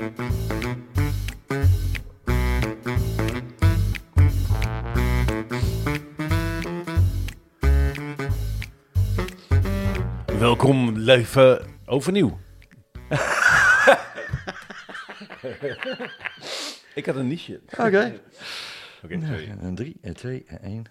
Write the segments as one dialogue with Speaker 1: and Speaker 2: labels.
Speaker 1: Welkom leven overnieuw. Ik had een niche.
Speaker 2: Oké.
Speaker 1: Oké, sorry.
Speaker 2: Een drie, en twee, en één.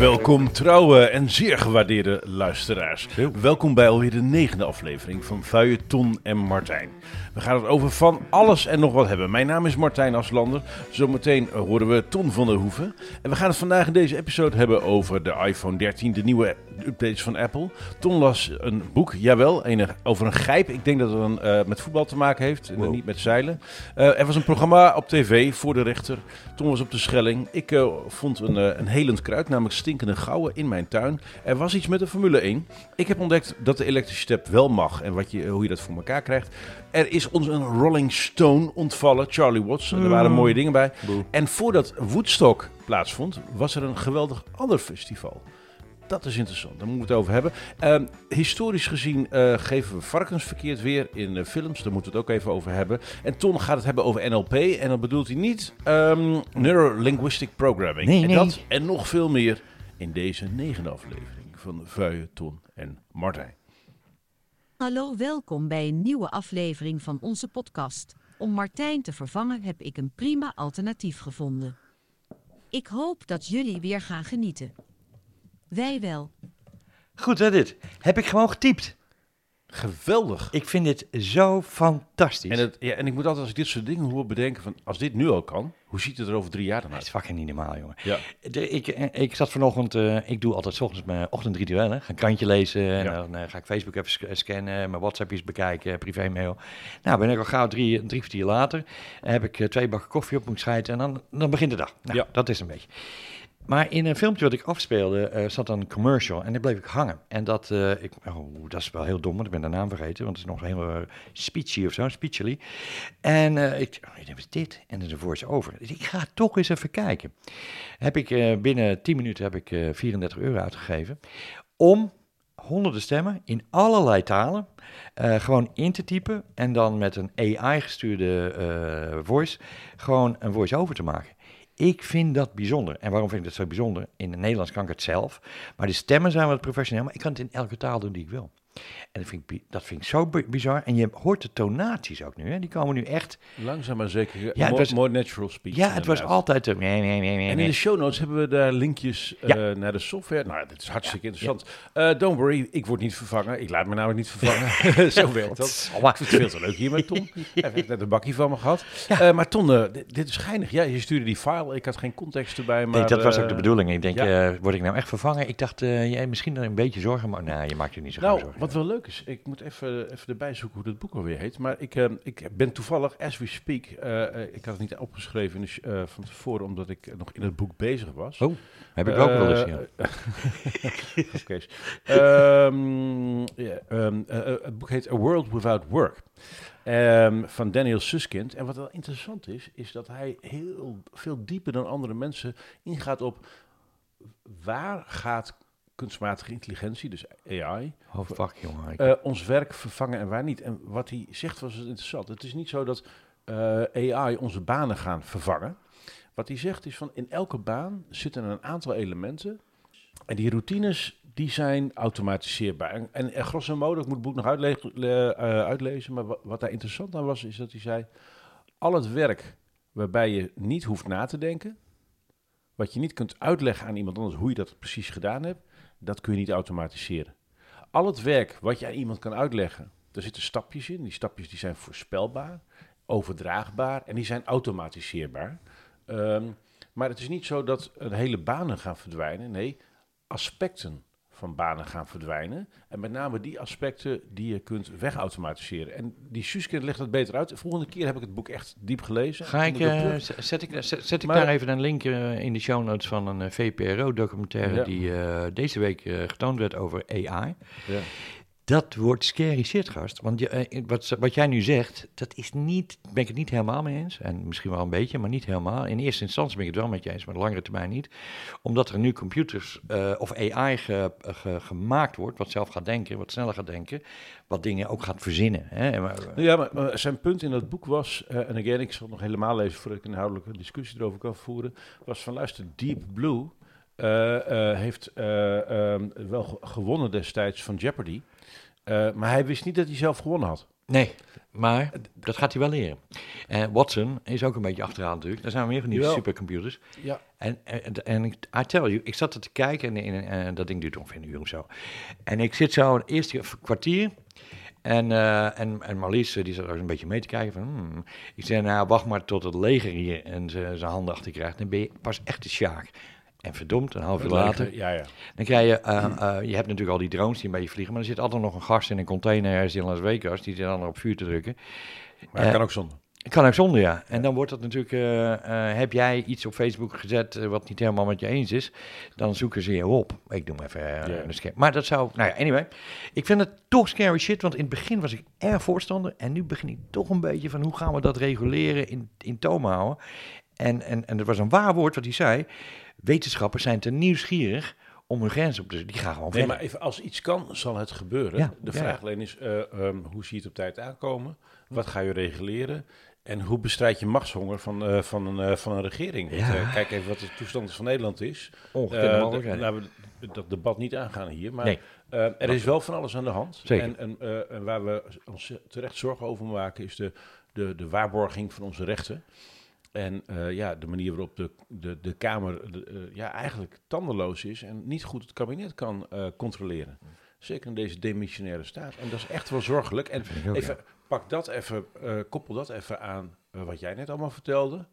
Speaker 1: Welkom trouwe en zeer gewaardeerde luisteraars. Welkom bij alweer de negende aflevering van Vuije Ton en Martijn. We gaan het over van alles en nog wat hebben. Mijn naam is Martijn Aslander. Zometeen horen we Ton van der Hoeven. En we gaan het vandaag in deze episode hebben over de iPhone 13, de nieuwe updates van Apple. Ton las een boek, jawel, over een gijp. Ik denk dat het eh, met voetbal te maken heeft en
Speaker 2: Wow.
Speaker 1: niet met zeilen. Eh, er was een programma op tv voor de rechter. Ton was op de Schelling. Ik eh, vond een, een helend kruid, namelijk stinkende gouden, in mijn tuin. Er was iets met de Formule 1. Ik heb ontdekt dat de elektrische step wel mag en wat je, hoe je dat voor elkaar krijgt. Er is ons een Rolling Stone ontvallen, Charlie Watts. Er waren mooie dingen bij.
Speaker 2: Boe.
Speaker 1: En voordat Woodstock plaatsvond, was er een geweldig ander festival. Dat is interessant, daar moeten we het over hebben. Ehm, historisch gezien eh, geven we varkensverkeerd weer in eh, films. Daar moeten we het ook even over hebben. En Ton gaat het hebben over NLP. En dan bedoelt hij niet ehm Neuro-Linguistic Programming.
Speaker 2: Nee,
Speaker 1: en
Speaker 2: nee.
Speaker 1: dat en nog veel meer in deze negende aflevering van Vuije, Ton en Martijn.
Speaker 3: Hallo, welkom bij een nieuwe aflevering van onze podcast. Om Martijn te vervangen heb ik een prima alternatief gevonden. Ik hoop dat jullie weer gaan genieten. Wij wel.
Speaker 2: Goed hè dit. Heb ik gewoon getypt.
Speaker 1: Geweldig.
Speaker 2: Ik vind dit zo fantastisch.
Speaker 1: En, het, ja, en ik moet altijd als ik dit soort dingen hoor bedenken van als dit nu al kan, hoe ziet het er over drie jaar dan
Speaker 2: Het is
Speaker 1: uit?
Speaker 2: fucking niet normaal, jongen.
Speaker 1: Ja.
Speaker 2: De, ik, eh, ik zat vanochtend, eh, ik doe altijd 's ochtends mijn ochtendrituelen. Ga een krantje lezen, en dan eh, ga ik Facebook even sc- scannen, mijn WhatsAppjes bekijken, privémail. Nou, ben ik al gauw drie, drie kwartier later, heb ik twee bakken koffie op moet scheiden en dan, dan begint de dag. Nou,
Speaker 1: Ja.
Speaker 2: dat is een beetje. Maar in een filmpje wat ik afspeelde, eh, zat een commercial en daar bleef ik hangen. En dat, eh, ik, oh, dat is wel heel dom, want ik ben de naam vergeten, want het is nog heel uh, speechy of zo, speechly. En eh, ik, oh, wat is dit? En dan de voice-over. Dus ik ga toch eens even kijken. Heb ik eh, binnen 10 minuten heb ik eh 34 euro uitgegeven om honderden stemmen in allerlei talen eh, gewoon in te typen en dan met een AI-gestuurde eh, voice gewoon een voice-over te maken. Ik vind dat bijzonder. En waarom vind ik dat zo bijzonder? In het Nederlands kan ik het zelf, maar de stemmen zijn wat professioneel, maar ik kan het in elke taal doen die ik wil. En dat vind ik, dat vind ik zo bi- bizar. En je hoort de tonaties ook nu, hè? die komen nu echt...
Speaker 1: Langzaam maar zeker.
Speaker 2: Ja, het was-
Speaker 1: more natural speech.
Speaker 2: Ja, het was altijd... nee, nee, nee, nee,
Speaker 1: En in de show notes hebben we daar linkjes eh, naar de software. Nou, dit is hartstikke interessant. Eh, don't worry, ik word niet vervangen. Ik laat me namelijk niet vervangen. Zo werkt dat.
Speaker 2: Godsamme.
Speaker 1: Ik vind het veel te leuk hier met Ton. Hij heeft net een bakje van me gehad. Eh, maar Ton, dit, is geinig. Ja, je stuurde die file. Ik had geen context erbij. Maar,
Speaker 2: Nee, dat was ook de bedoeling. Ik denk, word ik nou echt vervangen? Ik dacht, jij misschien een beetje zorgen, maar nee, je maakt je niet zo
Speaker 1: Nou,
Speaker 2: zorgen.
Speaker 1: Wat wel leuk is, ik moet even, even erbij zoeken hoe dat boek alweer heet. Maar ik, eh, ik ben toevallig, as we speak, eh, eh, ik had het niet opgeschreven van tevoren, omdat ik nog in het boek bezig was.
Speaker 2: Oh, heb ik ook wel eens, ja.
Speaker 1: Eh, het boek heet A World Without Work. Ehm, van Daniel Suskind. En wat wel interessant is, is dat hij heel veel dieper dan andere mensen ingaat op waar gaat kunstmatige intelligentie, dus AI,
Speaker 2: Oh, fuck, jongen. Ik-
Speaker 1: eh, ons werk vervangen en waar niet. En wat hij zegt was interessant. Het is niet zo dat eh, AI onze banen gaan vervangen. Wat hij zegt is van in elke baan zitten een aantal elementen. En die routines die zijn automatiseerbaar. En, en, en grosso modo, ik moet het boek nog uitle- le- eh, uitlezen, maar wat daar interessant aan was, is dat hij zei, al het werk waarbij je niet hoeft na te denken, wat je niet kunt uitleggen aan iemand anders hoe je dat precies gedaan hebt, dat kun je niet automatiseren. Al het werk wat je aan iemand kan uitleggen, daar zitten stapjes in. Die stapjes die zijn voorspelbaar, overdraagbaar en die zijn automatiseerbaar. Ehm, maar het is niet zo dat hele banen gaan verdwijnen. Nee, aspecten van banen gaan verdwijnen. En met name die aspecten die je kunt wegautomatiseren. En die Suske legt dat beter uit. De volgende keer heb ik het boek echt diep gelezen.
Speaker 2: Ga ik, z- zet ik, zet, zet ik
Speaker 1: Maar-
Speaker 2: daar even een link eh, in de show notes van een eh, VPRO-documentaire
Speaker 1: Ja.
Speaker 2: die deze week getoond werd over AI.
Speaker 1: Ja.
Speaker 2: Dat wordt scary shit, gast. Want je, eh, wat, wat jij nu zegt, dat is niet, ben ik het niet helemaal mee eens. En misschien wel een beetje, maar niet helemaal. In eerste instantie ben ik het wel met je eens, maar langere termijn niet. Omdat er nu computers eh, of AI ge- ge- gemaakt wordt, wat zelf gaat denken, wat sneller gaat denken, wat dingen ook gaat verzinnen. Hè?
Speaker 1: Nou ja, maar, zijn punt in dat boek was, eh, en again, ik zal nog helemaal lezen voordat ik een inhoudelijke discussie erover kan voeren, was van luister, Deep Blue eh, eh, heeft eh, ehm, wel ge- gewonnen destijds van Jeopardy, Eh, maar hij wist niet dat hij zelf gewonnen had.
Speaker 2: Nee, maar dat gaat hij wel leren. En Watson is ook een beetje achteraan natuurlijk. Daar zijn meer van die
Speaker 1: Jawel.
Speaker 2: supercomputers.
Speaker 1: Ja.
Speaker 2: En, en, en ik- I tell you, ik zat er te kijken en, en, en dat ding duurt ongeveer een uur of zo. En ik zit zo een eerste kwartier en, eh, en, en Marlies, eh, die zat er een beetje mee te kijken van... hmm. Ik zei, nou, wacht maar tot het leger hier en ze- zijn handen achter krijgt. Dan ben je pas echt de sjaak. En verdomd, een half uur later,
Speaker 1: Ja, ja.
Speaker 2: dan krijg je, eh, eh, je hebt natuurlijk al die drones die beetje vliegen, maar er zit altijd nog een gast in een container ergens in Las Vegas, die zit dan op vuur te drukken.
Speaker 1: Maar
Speaker 2: Eh,
Speaker 1: kan ook zonder.
Speaker 2: Kan ook zonder, ja. En dan wordt dat natuurlijk, heb jij iets op Facebook gezet wat niet helemaal met je eens is, dan zoeken ze je op. Ik noem even eh,
Speaker 1: Ja.
Speaker 2: een scan. Maar dat zou, nou ja, anyway. Ik vind het toch scary shit, want in het begin was ik erg voorstander en nu begin ik toch een beetje van hoe gaan we dat reguleren, in, in toom houden. En, en, en er was een waar woord wat hij zei, wetenschappers zijn te nieuwsgierig om hun grens op te zetten. Die gaan gewoon
Speaker 1: Nee,
Speaker 2: verder.
Speaker 1: maar even, als iets kan, zal het gebeuren.
Speaker 2: Ja,
Speaker 1: de vraag
Speaker 2: ja.
Speaker 1: alleen is, eh, ehm, hoe zie je het op tijd aankomen? Wat ga je reguleren? En hoe bestrijd je machtshonger van, eh, van, een, eh, van een regering?
Speaker 2: Ja.
Speaker 1: kijk even wat de toestand van Nederland is.
Speaker 2: Ongekende
Speaker 1: Eh,
Speaker 2: mogelijkheden.
Speaker 1: d- laten we dat debat niet aangaan hier. Maar
Speaker 2: Nee.
Speaker 1: er is wel van alles aan de hand.
Speaker 2: Zeker.
Speaker 1: En, en, en waar we ons terecht zorgen over maken, is de, de, de waarborging van onze rechten. En eh, ja, de manier waarop de, de, de Kamer de, eh, ja, eigenlijk tandeloos is en niet goed het kabinet kan eh, controleren. Zeker in deze demissionaire staat. En dat is echt wel zorgelijk. En
Speaker 2: ook,
Speaker 1: even, pak dat even, koppel dat even aan wat jij net allemaal vertelde.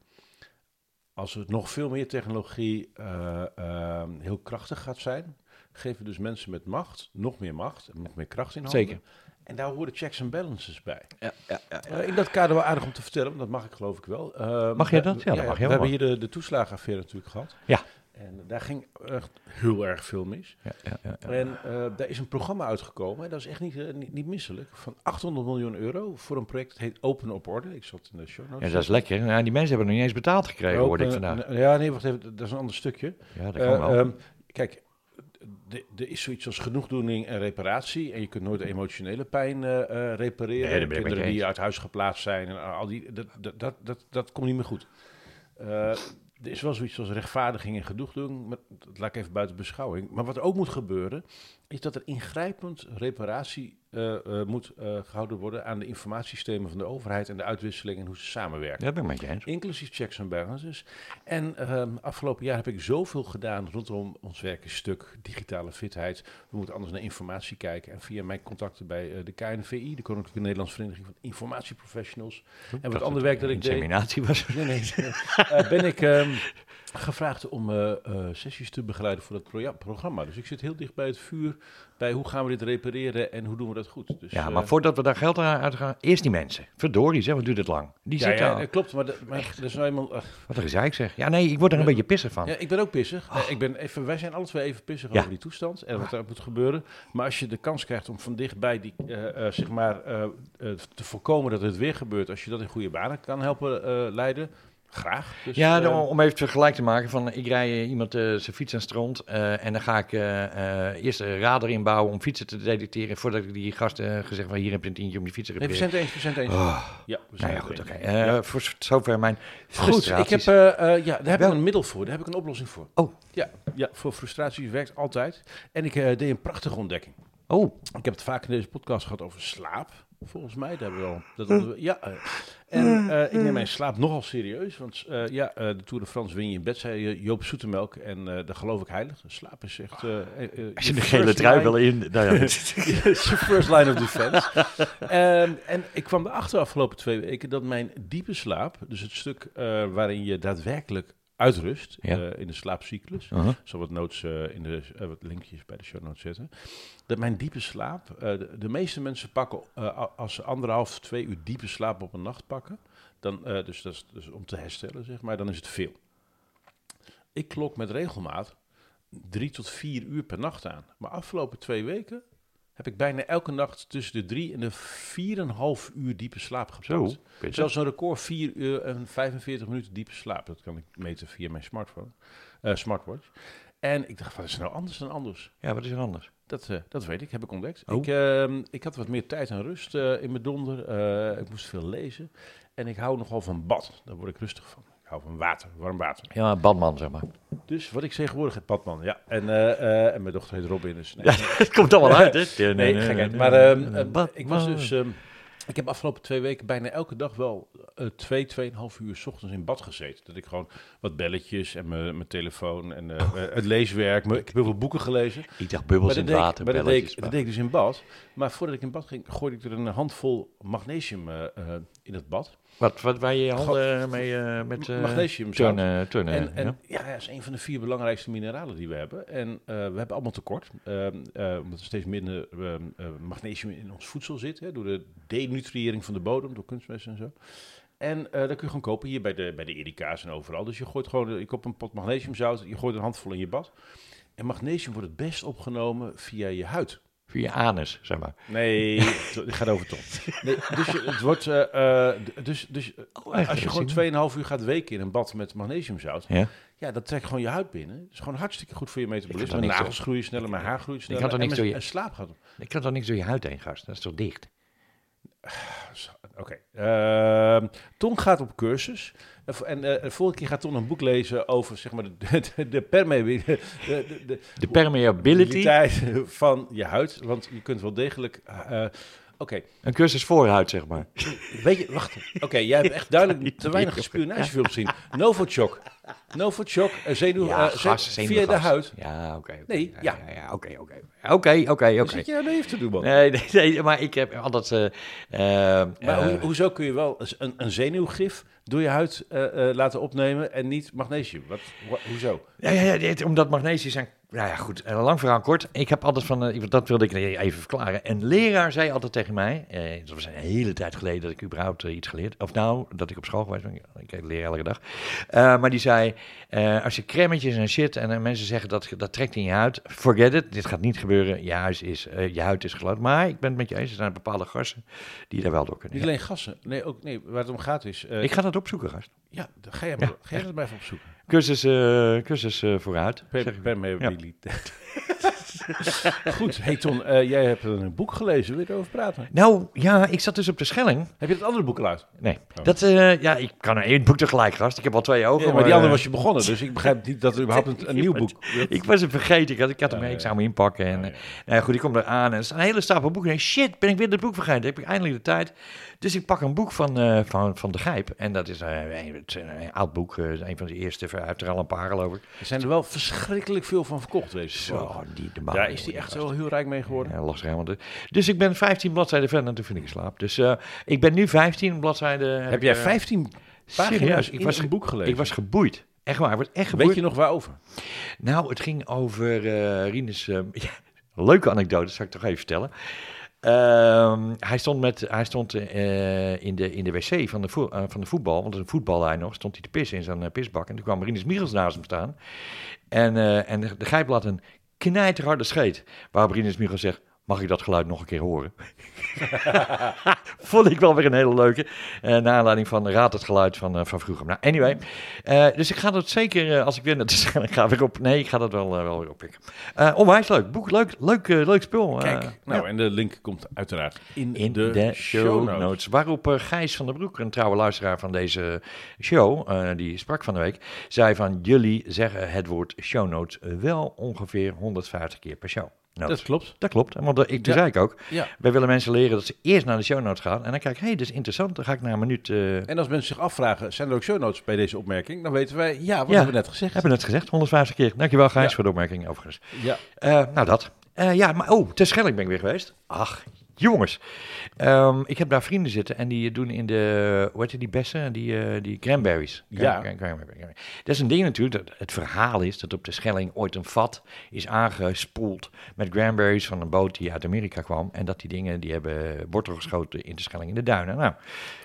Speaker 1: Als er nog veel meer technologie eh, eh, heel krachtig gaat zijn, geven dus mensen met macht nog meer macht en nog meer kracht in handen.
Speaker 2: Zeker.
Speaker 1: En daar horen checks en balances bij.
Speaker 2: Ja, ja, ja,
Speaker 1: Eh, in dat kader wel aardig om te vertellen, want dat mag ik geloof ik wel. Eh,
Speaker 2: Mag jij
Speaker 1: we-
Speaker 2: dat? Ja, dat mag
Speaker 1: We
Speaker 2: heel
Speaker 1: hebben hier de, de toeslagenaffaire natuurlijk gehad.
Speaker 2: Ja.
Speaker 1: En daar ging echt heel erg veel mis.
Speaker 2: ja, ja, ja, ja.
Speaker 1: En eh, daar is een programma uitgekomen, en dat is echt niet, eh, niet, niet misselijk, van 800 miljoen euro voor een project dat heet Open op Orde. Ik zat in de show notes.
Speaker 2: Ja, dat is lekker. Nou, die mensen hebben nog niet eens betaald gekregen, hoorde ik vandaag.
Speaker 1: Ja, nee, wacht even, dat is een ander stukje.
Speaker 2: Ja, dat
Speaker 1: Eh,
Speaker 2: wel.
Speaker 1: ehm, kijk, er is zoiets als genoegdoening en reparatie. En je kunt nooit emotionele pijn eh, repareren.
Speaker 2: Nee,
Speaker 1: Kinderen die uit huis geplaatst zijn. En al die, dat, dat, dat, dat, dat komt niet meer goed. Eh, er is wel zoiets als rechtvaardiging en genoegdoening. Maar dat laat ik even buiten beschouwing. Maar wat ook moet gebeuren, is dat er ingrijpend reparatie eh, moet eh, gehouden worden aan de informatiesystemen van de overheid en de uitwisseling en hoe ze samenwerken.
Speaker 2: dat ben ik met je eens.
Speaker 1: Inclusief checks en balances. En ehm, afgelopen jaar heb ik zoveel gedaan rondom ons werkenstuk, digitale fitheid. We moeten anders naar informatie kijken. En via mijn contacten bij de KNVI, de Koninklijke Nederlandse Vereniging van Informatieprofessionals. En wat ander werk dat ik deed,
Speaker 2: Inseminatie was.
Speaker 1: nee, nee, ben ik ehm, gevraagd om eh, eh, sessies te begeleiden voor dat programma. Dus ik zit heel dicht bij het vuur, bij hoe gaan we dit repareren en hoe doen we dat goed. Dus,
Speaker 2: Ja,
Speaker 1: eh,
Speaker 2: maar voordat we daar geld aan uitgaan, eerst die mensen. Verdorie, zeg, wat duurt het lang? Die
Speaker 1: ja,
Speaker 2: zitten
Speaker 1: ja,
Speaker 2: al.
Speaker 1: klopt, maar, de, maar dat is nou eenmaal...
Speaker 2: Wat een gezeik zeg. Ja, nee, ik word er een beetje pissig van.
Speaker 1: Ja, ik ben ook pissig. Ik ben even, wij zijn alle twee even pissig
Speaker 2: Ja.
Speaker 1: over die toestand en wat er moet gebeuren. Maar als je de kans krijgt om van dichtbij die, zeg maar, te voorkomen dat het weer gebeurt, als je dat in goede banen kan helpen leiden, graag. Dus,
Speaker 2: Ja,
Speaker 1: eh,
Speaker 2: dan, om even het vergelijk te maken van ik rij eh, iemand eh, zijn fiets aan strand eh, en dan ga ik eh, eh, eerst een radar inbouwen om fietsen te detecteren voordat ik die gasten gezegd van hier heb je een tientje om die fiets te
Speaker 1: nee, we
Speaker 2: repareren.
Speaker 1: zijn het eens, we zijn het eens.
Speaker 2: Oh,
Speaker 1: Ja, we
Speaker 2: nou ja, goed, oké. Eh, Voor zover mijn
Speaker 1: Goed, ik heb, eh, eh, ja, daar heb
Speaker 2: Wel-
Speaker 1: ik een middel voor, daar heb ik een oplossing voor.
Speaker 2: Oh.
Speaker 1: Ja, ja voor frustraties werkt altijd. En ik eh, deed een prachtige ontdekking.
Speaker 2: Oh,
Speaker 1: Ik heb het vaak in deze podcast gehad over slaap. Volgens mij, daar hebben we al. Dat hadden we- ja, eh, en eh, ik neem mijn slaap nogal serieus. Want eh, ja, eh, de Tour de France win je in bed, zei Joop Zoetemelk. En eh daar geloof ik heilig. Slaap is echt.
Speaker 2: als je de gele trui wil in... Nou ja,
Speaker 1: is je first line of defense. Ehm, en ik kwam erachter afgelopen twee weken dat mijn diepe slaap, dus het stuk eh, waarin je daadwerkelijk uitrust
Speaker 2: Ja.
Speaker 1: eh, in de slaapcyclus, ik zal wat notes eh, in de eh, wat linkjes bij de show notes zetten. Dat mijn diepe slaap, de, de meeste mensen pakken als ze anderhalf, twee uur diepe slaap op een nacht pakken, dan, dus dat is dus om te herstellen zeg maar, dan is het veel. Ik klok met regelmaat drie tot vier uur per nacht aan. Maar afgelopen twee weken heb ik bijna elke nacht tussen de drie en de 4,5 uur diepe slaap
Speaker 2: Zo,
Speaker 1: gepakt.
Speaker 2: pittig.
Speaker 1: Zelfs een record 4 uur en 45 minuten diepe slaap. Dat kan ik meten via mijn smartphone, eh, smartwatch. En ik dacht, wat is nou anders dan anders?
Speaker 2: Ja, wat is er anders?
Speaker 1: Dat, eh, dat weet ik, heb ik ontdekt.
Speaker 2: Oh.
Speaker 1: Ik, ehm, ik had wat meer tijd en rust eh, in mijn donder. Ik moest veel lezen. En ik hou nogal van bad. Daar word ik rustig van. Ik hou van water, warm water.
Speaker 2: Ja, badman, zeg maar.
Speaker 1: Dus wat ik tegenwoordig het badman, ja. En, eh, eh, en mijn dochter heet Robin, dus... Nee,
Speaker 2: Ja, het komt allemaal uit, hè?
Speaker 1: nee, gekheid. Maar ehm, eh, ik was dus... ehm, ik heb afgelopen twee weken bijna elke dag wel eh, twee, tweeënhalf uur 's ochtends in bad gezeten. Dat ik gewoon wat belletjes en mijn telefoon en eh, het leeswerk. me- Ik heb heel veel boeken gelezen.
Speaker 2: Ik dacht bubbels in water,
Speaker 1: maar dat deed,
Speaker 2: belletjes.
Speaker 1: ik, dat deed ik dus in bad. Maar voordat ik in bad ging, gooide ik er een handvol magnesium in het bad.
Speaker 2: Wat, wat waar je je handen mee eh, met... eh
Speaker 1: magnesium
Speaker 2: turnen, turnen,
Speaker 1: En, en
Speaker 2: ja?
Speaker 1: ja, dat is een van de vier belangrijkste mineralen die we hebben. En eh, we hebben allemaal tekort. ehm, eh, omdat er steeds minder ehm, eh, magnesium in ons voedsel zit. Hè, door de denutriëring van de bodem, door kunstmest en zo. En eh dat kun je gewoon kopen hier bij de, bij de Erika's en overal. Dus je gooit gewoon je koopt een pot magnesiumzout, je gooit een handvol in je bad. En magnesium wordt het best opgenomen via je huid.
Speaker 2: Via je anus, zeg maar.
Speaker 1: Nee, het gaat over Tom. Nee, dus je, het wordt, eh, eh, d- dus, dus
Speaker 2: echt?
Speaker 1: als je gewoon
Speaker 2: zie ik
Speaker 1: 2,5 uur gaat weken in een bad met magnesiumzout,
Speaker 2: Ja?
Speaker 1: ja, dat trekt gewoon je huid binnen. Dat is gewoon hartstikke goed voor je
Speaker 2: Ik
Speaker 1: metabolisme.
Speaker 2: kan
Speaker 1: Mijn nagels groeien sneller, mijn haar groeit sneller.
Speaker 2: kan toch
Speaker 1: en
Speaker 2: niks
Speaker 1: mijn-
Speaker 2: door je-
Speaker 1: en slaap gaat.
Speaker 2: Ik kan toch niks door je huid heen, gast? Dat is toch dicht?
Speaker 1: Oké. Ehm, Ton gaat op cursus. En En eh, de volgende keer gaat Ton een boek lezen over zeg maar, de, de, de, permeabil- de, de, de,
Speaker 2: De permeability.
Speaker 1: van je huid. Want je kunt wel degelijk... eh, Oké,
Speaker 2: Een cursus voorhuid, zeg maar.
Speaker 1: weet je, wacht. Oké, jij hebt echt duidelijk te weinig spionagefilms gezien. Novichok. Novichok, uh, zenuw, eh, ze-
Speaker 2: gas,
Speaker 1: via de huid.
Speaker 2: Ja, oké.
Speaker 1: Nee, ja.
Speaker 2: ja, ja, Oké, oké. Oké, oké,
Speaker 1: Wat
Speaker 2: oké.
Speaker 1: zit je nou naïef te doen, man?
Speaker 2: Nee, nee, nee, maar ik heb altijd... eh, eh,
Speaker 1: Maar
Speaker 2: eh,
Speaker 1: hoe, hoezo kun je wel een, een zenuwgif door je huid eh, eh, laten opnemen en niet magnesium? Wat, wa- hoezo?
Speaker 2: Ja, ja, ja dit- omdat magnesium zijn... Nou ja, goed, eh, lang verhaal kort. Ik heb altijd van... eh, dat wilde ik even verklaren. Een leraar zei altijd tegen mij... Eh, dat was een hele tijd geleden dat ik überhaupt iets geleerd... Of nou, dat ik op school geweest ben. Ik leer elke dag. Maar die zei... als je cremmetjes en shit... En mensen zeggen dat dat trekt in je huid... Forget it. Dit gaat niet gebeuren. Je, huis is, je huid is glad. Maar ik ben het met je eens. Er zijn bepaalde gassen die daar wel door kunnen.
Speaker 1: Niet alleen gassen. Nee, ook, nee, waar het om gaat is...
Speaker 2: Ik ga dat opzoeken, gast.
Speaker 1: ja, ga jij, maar, ga jij dat maar even opzoeken.
Speaker 2: Cursus, eh, cursus eh, vooruit.
Speaker 1: Per, permeabiliteit. Goed, hey Ton, eh, jij hebt een boek gelezen. Wil je erover praten?
Speaker 2: Nou, ja, ik zat dus op de Schelling.
Speaker 1: Heb je het andere boek al uit?
Speaker 2: Nee,
Speaker 1: Oh.
Speaker 2: dat, eh, ja, ik kan er één boek tegelijk, gast. Ik heb al twee ogen.
Speaker 1: Ja, maar die andere
Speaker 2: eh,
Speaker 1: was je begonnen, dus ik begrijp niet dat er überhaupt een, een nieuw boek...
Speaker 2: Ik was het vergeten. Ik had, ik had hem. Ik zou hem inpakken. En, eh, nou ja, goed, ik kom eraan. En er staat een hele stapel boeken. En shit, ben ik weer dat boek vergeten? Heb ik eindelijk de tijd. Dus ik pak een boek van, van, van De Gijp. En dat is een, een oud boek. een van de eerste. Hij heeft er al een paar, geloof ik.
Speaker 1: Er zijn er wel verschrikkelijk veel van verkocht, deze.
Speaker 2: Zo, die man.
Speaker 1: Daar is hij
Speaker 2: joh,
Speaker 1: echt
Speaker 2: die
Speaker 1: wel heel rijk mee geworden.
Speaker 2: Ja, lastig helemaal. Dus ik ben 15 bladzijden verder en toen vind ik slaap. Dus eh, ik ben nu 15 bladzijden.
Speaker 1: Heb
Speaker 2: ik,
Speaker 1: jij
Speaker 2: eh,
Speaker 1: 15 pagina's
Speaker 2: serieus,
Speaker 1: in
Speaker 2: ik was,
Speaker 1: een boek gelezen?
Speaker 2: Ik was geboeid. Echt waar, was echt geboeid.
Speaker 1: Weet je nog waarover?
Speaker 2: Nou, het ging over eh Rinus. eh, ja, leuke anekdote, zal ik toch even vertellen. Ehm, hij stond, met, hij stond eh, in, de, in de wc van de, vo- eh, van de voetbal, want een voetballijn nog, stond hij te pissen in zijn eh, pisbak. En toen kwam Rinus Michels naast hem staan. En, eh, en de, de een knijterharde scheet. Waarop Rinus Michels zegt, mag ik dat geluid nog een keer horen? Vond ik wel weer een hele leuke. Uh, naar aanleiding van Raad het Geluid van, eh, van vroeger. Nou, anyway. eh, dus ik ga dat zeker, als ik weer naar de Schelling ga, weer op. Nee, ik ga dat wel, wel weer oppikken. Onwijs leuk. Boek, leuk, leuk, leuk spul.
Speaker 1: Kijk, nou,
Speaker 2: ja.
Speaker 1: en de link komt uiteraard in,
Speaker 2: In
Speaker 1: de,
Speaker 2: de,
Speaker 1: show notes.
Speaker 2: notes. Waarop Gijs van der Broek, een trouwe luisteraar van deze show, die sprak van de week, zei van jullie zeggen het woord show notes wel ongeveer 150 keer per show. Notes.
Speaker 1: Dat klopt.
Speaker 2: Dat klopt. Want ik, toen
Speaker 1: Ja.
Speaker 2: zei ik ook,
Speaker 1: Ja.
Speaker 2: wij willen mensen leren dat ze eerst naar de show notes gaan. En dan kijk ik, hé, hey, dat is interessant. Dan ga ik na een minuut... eh
Speaker 1: En als mensen zich afvragen, zijn er ook show notes bij deze opmerking? Dan weten wij, ja, wat
Speaker 2: Ja.
Speaker 1: hebben we net gezegd.
Speaker 2: hebben we net gezegd, 150 keer. Dankjewel Gijs voor de opmerking overigens.
Speaker 1: Ja,
Speaker 2: Eh, nou, dat. Eh, ja, maar oh, ter Schelling ben ik weer geweest. Ach, jongens. Ehm, ik heb daar vrienden zitten en die doen in de, hoe heet je die bessen? Die, eh, die cranberries.
Speaker 1: Ja.
Speaker 2: Dat is een ding natuurlijk. Dat het verhaal is dat op de Schelling ooit een vat is aangespoeld met cranberries van een boot die uit Amerika kwam. En dat die dingen, die hebben wortel geschoten in de Schelling in de duinen. Nou,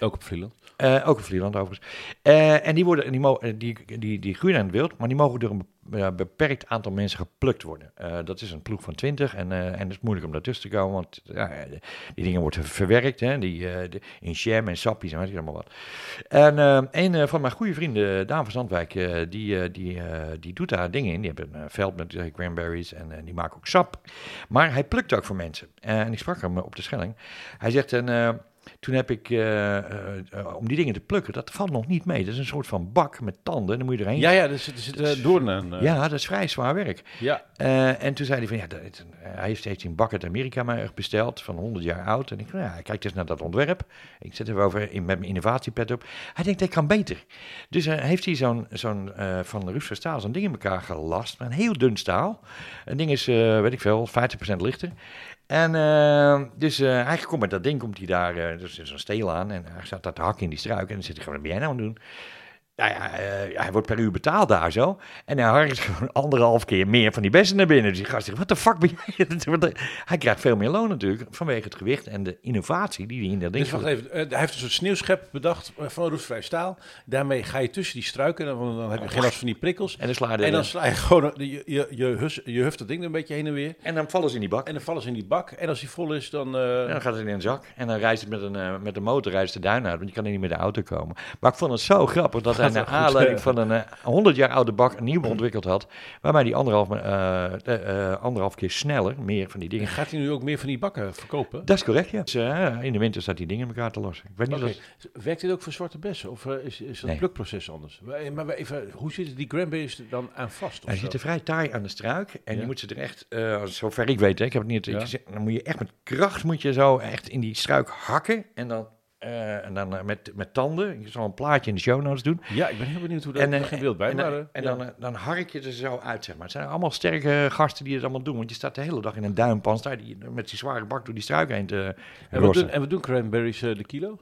Speaker 1: ook op Vlieland.
Speaker 2: eh, ook in Vlieland overigens. Eh, en die, worden, die, die, die, die groeien in het wild, maar die mogen door een ja, beperkt aantal mensen geplukt worden. Eh, dat is een ploeg van 20 en, eh, en het is moeilijk om daartussen te komen, want ja, die dingen worden verwerkt hè, die, eh, in jam en sappies en weet ik allemaal wat. En eh, een eh, van mijn goede vrienden, Daan van Zandwijk, eh, die, eh, die, eh, die doet daar dingen in. Die hebben een eh, veld met eh, cranberries en eh, die maken ook sap. Maar hij plukt ook voor mensen. Eh, en ik sprak hem op de Schelling. Hij zegt, en, eh, toen heb ik, eh, eh, om die dingen te plukken, dat valt nog niet mee. Dat is een soort van bak met tanden, dan moet je erheen.
Speaker 1: Ja, ja, er zit, er zit eh, doornen. eh,
Speaker 2: Ja, dat is vrij zwaar werk.
Speaker 1: ja.
Speaker 2: En toen zei hij van, ja, dat, een- hij heeft steeds een bak uit Amerika maar besteld, van 100 jaar oud. En ik ja, kijk eens naar dat ontwerp. Ik zet er over in, met mijn innovatiepad op. Hij denkt, dat kan beter. Dus heeft hij zo'n, zo'n van Russische staal, zo'n ding in elkaar gelast, met een heel dun staal. Een ding is, weet ik veel, 50% lichter. En eh, dus eh, hij komt met dat ding, komt hij daar, eh dus er is een steel aan en hij staat daar te hakken in die struik. En dan zit hij gewoon, wat ben jij nou aan het doen? Nou ja, eh, hij wordt per uur betaald daar zo. En hij harkt gewoon anderhalf keer meer van die bessen naar binnen. Dus die gast zegt, wat de fuck ben jij? Hij krijgt veel meer loon natuurlijk, vanwege het gewicht en de innovatie die hij in dat ding...
Speaker 1: Dus wacht even, eh, hij heeft een soort sneeuwschep bedacht eh, van roestvrij staal. Daarmee ga je tussen die struiken, dan, want dan heb je geen last van die prikkels.
Speaker 2: En dan sla je er-
Speaker 1: En dan sla je gewoon, je, je, je, hus- je huft dat ding er een beetje heen en weer.
Speaker 2: en dan vallen ze in die bak.
Speaker 1: En dan vallen ze in die bak. En als die vol is, dan...
Speaker 2: En dan gaat het in een zak. En dan reist het met een, met een motor reist de duin uit. Want je kan niet met de auto komen. Maar ik vond het zo grappig dat hij
Speaker 1: Gaat
Speaker 2: naar
Speaker 1: goed,
Speaker 2: aanleiding
Speaker 1: eh.
Speaker 2: van een eh, 100 jaar oude bak een nieuwe ontwikkeld had. Waarbij die anderhalf, eh, eh, eh, anderhalf keer sneller meer van die dingen.
Speaker 1: gaat hij nu ook meer van die bakken verkopen?
Speaker 2: Dat is correct, ja. Dus, eh, in de winter staat die dingen in elkaar te lossen. Ik weet niet
Speaker 1: Werkt dit ook voor zwarte bessen? Of eh, is, is dat
Speaker 2: Nee.
Speaker 1: plukproces anders? Maar, maar even, hoe zitten die cranberries er dan aan vast?
Speaker 2: Hij zit er vrij taai aan de struik. En
Speaker 1: Ja.
Speaker 2: je moet ze er echt, eh, zover ik weet, hè, ik heb het niet.
Speaker 1: Ja.
Speaker 2: zeg- dan moet je echt met kracht moet je zo echt in die struik hakken. En dan, eh, en dan eh, met, met tanden. Ik zal een plaatje in de show notes doen.
Speaker 1: Ja, ik ben heel benieuwd hoe dat...
Speaker 2: En,
Speaker 1: En,
Speaker 2: eh,
Speaker 1: geen beeld bij,
Speaker 2: en,
Speaker 1: maar...
Speaker 2: en
Speaker 1: ja.
Speaker 2: dan, dan hark je er zo uit, zeg maar. Het zijn allemaal sterke gasten die het allemaal doen. Want je staat de hele dag in een duimpan, sta je die, met die zware bak door die struik heen te
Speaker 1: en, wat doen, en wat doen cranberries de kilo?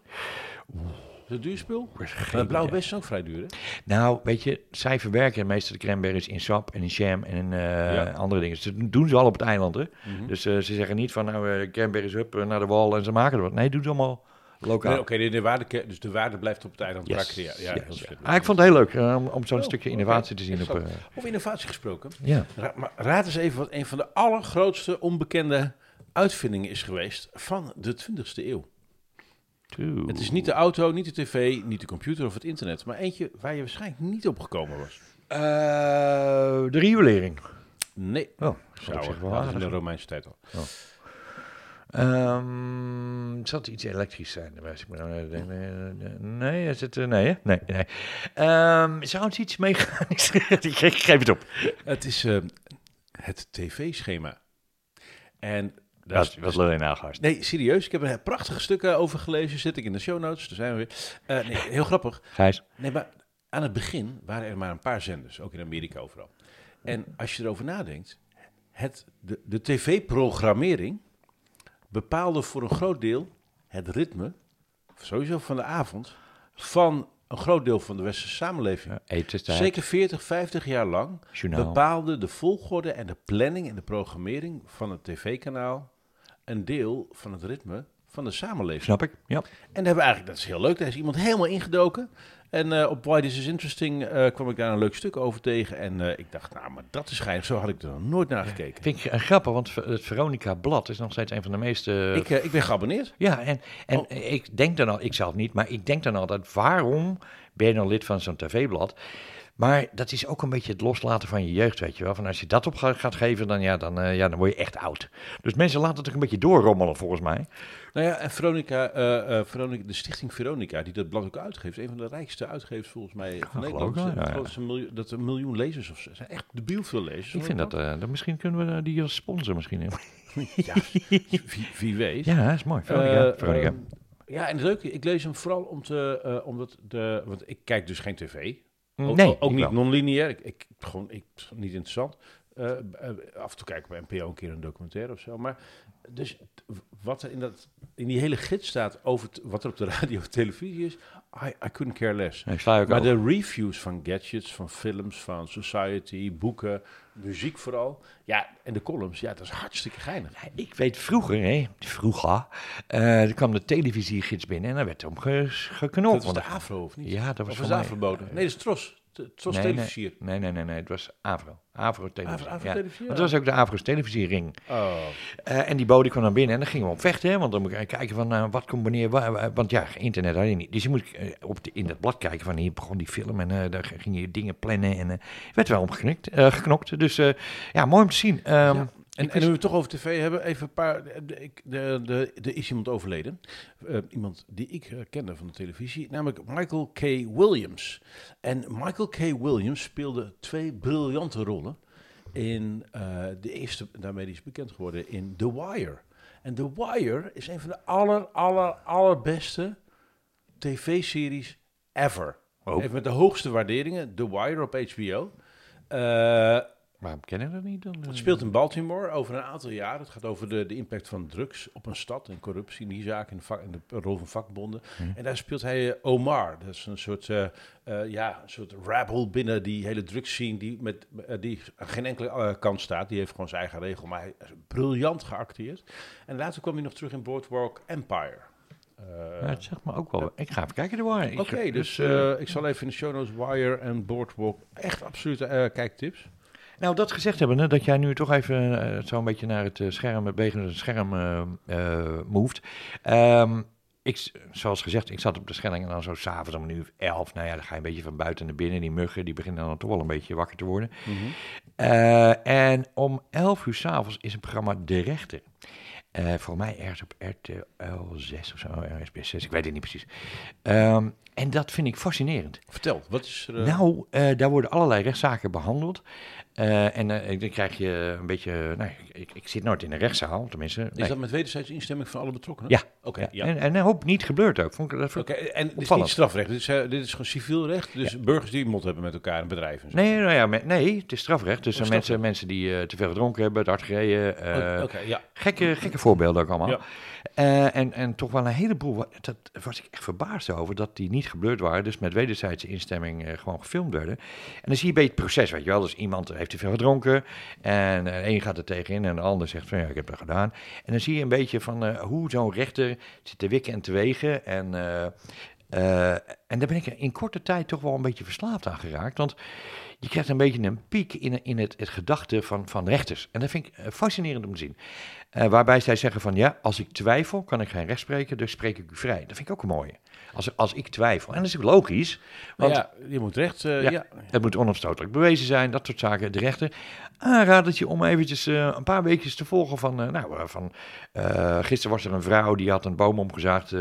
Speaker 1: Is dat duur spul? Maar blauwe bessen zijn ook vrij duur, hè?
Speaker 2: Nou, weet je, zij verwerken meestal de cranberries in sap en in jam en in
Speaker 1: Ja.
Speaker 2: andere dingen. Dus dat doen ze al op het eiland, hè.
Speaker 1: Mhm.
Speaker 2: Dus ze zeggen niet van, nou, eh, cranberries up naar de wal en ze maken er wat. Nee, doen ze allemaal lokaal.
Speaker 1: Nee, Oké, de, de waarde, dus de waarde blijft op het eiland
Speaker 2: Yes.
Speaker 1: Ja, ja,
Speaker 2: yes. Ah, ik vond het heel leuk eh, om, om zo'n
Speaker 1: Oh,
Speaker 2: stukje innovatie te zien. Op, eh,
Speaker 1: Over innovatie gesproken.
Speaker 2: ja.
Speaker 1: Ra- maar raad eens even wat een van de allergrootste onbekende uitvindingen is geweest van de 20e eeuw. Het is niet de auto, niet de tv, niet de computer of het internet, maar eentje waar je waarschijnlijk niet op gekomen was.
Speaker 2: Eh, de riolering.
Speaker 1: Nee,
Speaker 2: Oh,
Speaker 1: zou
Speaker 2: wel
Speaker 1: dat is in de Romeinse tijd al.
Speaker 2: Ehm, het zal iets elektrisch zijn. eh, nee, is het, eh, nee, hè? nee, nee. Ehm, zou het iets mechanisch? ik ge- ik geef het op.
Speaker 1: Het is eh, het tv-schema. En
Speaker 2: Dat
Speaker 1: is-
Speaker 2: was alleen nagast.
Speaker 1: Nee, serieus. Ik heb er prachtige stukken over gelezen. Zit ik in de show notes. Daar zijn we weer. Nee, heel grappig.
Speaker 2: Gijs.
Speaker 1: Nee, maar aan het begin waren er maar een paar zenders, ook in Amerika overal. En als je erover nadenkt, het, de, de tv-programmering bepaalde voor een groot deel het ritme, sowieso van de avond, van een groot deel van de westerse samenleving.
Speaker 2: Ja, etenstijd.
Speaker 1: Zeker 40, 50 jaar lang
Speaker 2: Journaal.
Speaker 1: bepaalde de volgorde en de planning en de programmering van het tv-kanaal een deel van het ritme van de samenleving.
Speaker 2: Snap ik? Ja.
Speaker 1: En hebben we eigenlijk, dat is heel leuk, daar is iemand helemaal ingedoken. En eh, op Why This Is Interesting eh, kwam ik daar een leuk stuk over tegen. En eh, ik dacht, nou, maar dat is geinig. Zo had ik er nog nooit naar gekeken.
Speaker 2: Vind ik grappig, want het Veronica Blad is nog steeds een van de meeste...
Speaker 1: Ik, ik ben geabonneerd.
Speaker 2: Ja, en, en
Speaker 1: Oh.
Speaker 2: ik denk dan al, ik zelf niet, maar ik denk dan altijd, waarom ben je dan lid van zo'n tv-blad? Maar dat is ook een beetje het loslaten van je jeugd, weet je wel. Van als je dat op ga- gaat geven, dan, ja, dan, ja, dan word je echt oud. Dus mensen laten het ook een beetje doorrommelen, volgens mij.
Speaker 1: Nou ja, en Veronica, eh, eh, Veronica, de stichting Veronica, die dat blad ook uitgeeft. Een van de rijkste uitgevers volgens mij van Nederland.
Speaker 2: ja, ja.
Speaker 1: dat ze een miljoen, dat een miljoen lezers of zo. zijn echt debiel veel lezers.
Speaker 2: Ik vind dat, eh, dat misschien kunnen we die als sponsor misschien hebben.
Speaker 1: ja, wie, wie weet.
Speaker 2: Ja, dat is mooi. Veronica.
Speaker 1: Eh,
Speaker 2: Veronica.
Speaker 1: ehm, ja, en het leuke, ik lees hem vooral om te, omdat de, want ik kijk dus geen tv. Ook,
Speaker 2: nee,
Speaker 1: ook niet non-lineair. Ik, ik, gewoon, ik, niet interessant. Eh, eh, af en toe kijk ik bij NPO een keer een documentaire of zo. Maar dus wat er in, dat, in die hele gids staat over wat er op de radio of televisie is, I, I couldn't care less.
Speaker 2: Nee, ik sla je ook
Speaker 1: Maar
Speaker 2: over.
Speaker 1: de reviews van gadgets, van films, van society, boeken, muziek vooral. Ja, en de columns, ja, dat is hartstikke geinig.
Speaker 2: Ik weet vroeger, hè, vroeger, eh, er kwam de televisiegids binnen en daar werd om ge- geknopt.
Speaker 1: Dat was de Afro, of niet?
Speaker 2: Ja, dat was
Speaker 1: of was
Speaker 2: mij-?
Speaker 1: Nee, dat is Tros. Het was
Speaker 2: Nee,
Speaker 1: televisier.
Speaker 2: Nee, nee, nee, nee. Het was Avro. Avro televisie.
Speaker 1: Avro- Avro
Speaker 2: ja.
Speaker 1: televisie,
Speaker 2: Want het was ook de Avro's televisiering.
Speaker 1: Oh.
Speaker 2: Eh, en die bode kwam dan binnen en dan gingen we op vechten. Hè, want dan moet je kijken van eh, wat komt wanneer. wa- wa- want ja, internet had je niet. Dus je moet eh, op de, in dat blad kijken van hier begon die film. En daar ging je dingen plannen. En werd wel omgeknikt, geknokt. Dus ja, mooi om te zien. Ehm,
Speaker 1: Ja. En, en nu we het toch over tv hebben, even een paar. de- ik- de- de- Er is iemand overleden. Eh, iemand die ik eh, kende van de televisie, namelijk Michael K. Williams. En Michael K. Williams speelde twee briljante rollen in eh, de eerste, daarmee is bekend geworden, in The Wire. En The Wire is een van de aller, aller, allerbeste tv-series ever.
Speaker 2: Oh.
Speaker 1: Heeft met de hoogste waarderingen, The Wire op HBO. Eh,
Speaker 2: Waarom ken ik dat niet dan?
Speaker 1: het speelt in Baltimore over een aantal jaar. Het gaat over de, de impact van drugs op een stad en corruptie in die zaak en de, rol van vakbonden.
Speaker 2: Mhm.
Speaker 1: En daar speelt hij eh, Omar. Dat is een soort, eh, eh, ja, een soort rebel binnen die hele drugsscene die, met, eh, die aan geen enkele eh, kant staat. Die heeft gewoon zijn eigen regel, maar hij is briljant geacteerd. En later kwam hij nog terug in Boardwalk Empire. Eh,
Speaker 2: Ja, het zegt me ook wel. Ik ga even kijken, de waar.
Speaker 1: Oké, dus eh, ik zal even in de show notes Wire en Boardwalk echt absolute eh, kijktips.
Speaker 2: Nou, dat gezegd hebben, hè, dat jij nu toch even eh, zo een beetje naar het eh, scherm, het bewegende scherm eh eh, moved. Ehm, ik, zoals gezegd, ik zat op de Schelling en dan zo s'avonds om een uur of elf. Nou ja, dan ga je een beetje van buiten naar binnen. Die muggen, die beginnen dan toch wel een beetje wakker te worden. Eh, en om 11 uur s'avonds is een programma De Rechter. Eh voor mij ergens op RTL 6 of zo, SBS 6, ik weet het niet precies. Ehm, en dat vind ik fascinerend.
Speaker 1: Vertel, wat is er... eh,
Speaker 2: Nou, eh, daar worden allerlei rechtszaken behandeld. Eh, en eh, dan krijg je een beetje. Nou, ik, ik zit nooit in een rechtszaal, tenminste.
Speaker 1: Is
Speaker 2: nee.
Speaker 1: dat met wederzijdse instemming van alle betrokkenen?
Speaker 2: Ja.
Speaker 1: Oké,
Speaker 2: Ja,
Speaker 1: ja.
Speaker 2: En, en een hoop niet gebeurd ook. Vond ik, dat
Speaker 1: en dit is niet strafrecht, dit is, eh, dit is gewoon civiel recht. Dus burgers die mot hebben met elkaar en bedrijven. en zo.
Speaker 2: Nee, nou ja, me- nee, het is strafrecht. Dus
Speaker 1: Oh, strafrecht.
Speaker 2: mensen, mensen die te veel gedronken hebben, te hard gereden.
Speaker 1: Oh, Oké, ja.
Speaker 2: gekke, gekke voorbeelden ook allemaal. En, en toch wel een heleboel, dat was ik echt verbaasd over, dat die niet gebeurd waren. Dus met wederzijdse instemming gewoon gefilmd werden. En dan zie je een beetje het proces, weet je wel. Dus iemand heeft te veel gedronken en eh, een gaat er tegenin en de ander zegt van ja, ik heb dat gedaan. En dan zie je een beetje van eh, hoe zo'n rechter zit te wikken en te wegen. En, eh, en daar ben ik in korte tijd toch wel een beetje verslaafd aan geraakt. Want je krijgt een beetje een piek in, in het, het gedachte van, van rechters. En dat vind ik fascinerend om te zien. Waarbij zij zeggen van ja, als ik twijfel, kan ik geen recht spreken, dus spreek ik u vrij. Dat vind ik ook een mooie. Als, als ik twijfel. En dat is ook logisch, want
Speaker 1: ja, je moet recht.
Speaker 2: Ja.
Speaker 1: ja.
Speaker 2: het moet onomstotelijk bewezen zijn, dat soort zaken. De rechter aanraadt je om eventjes eh, een paar weekjes te volgen van... eh, nou, eh, van gisteren was er een vrouw die had een boom omgezaagd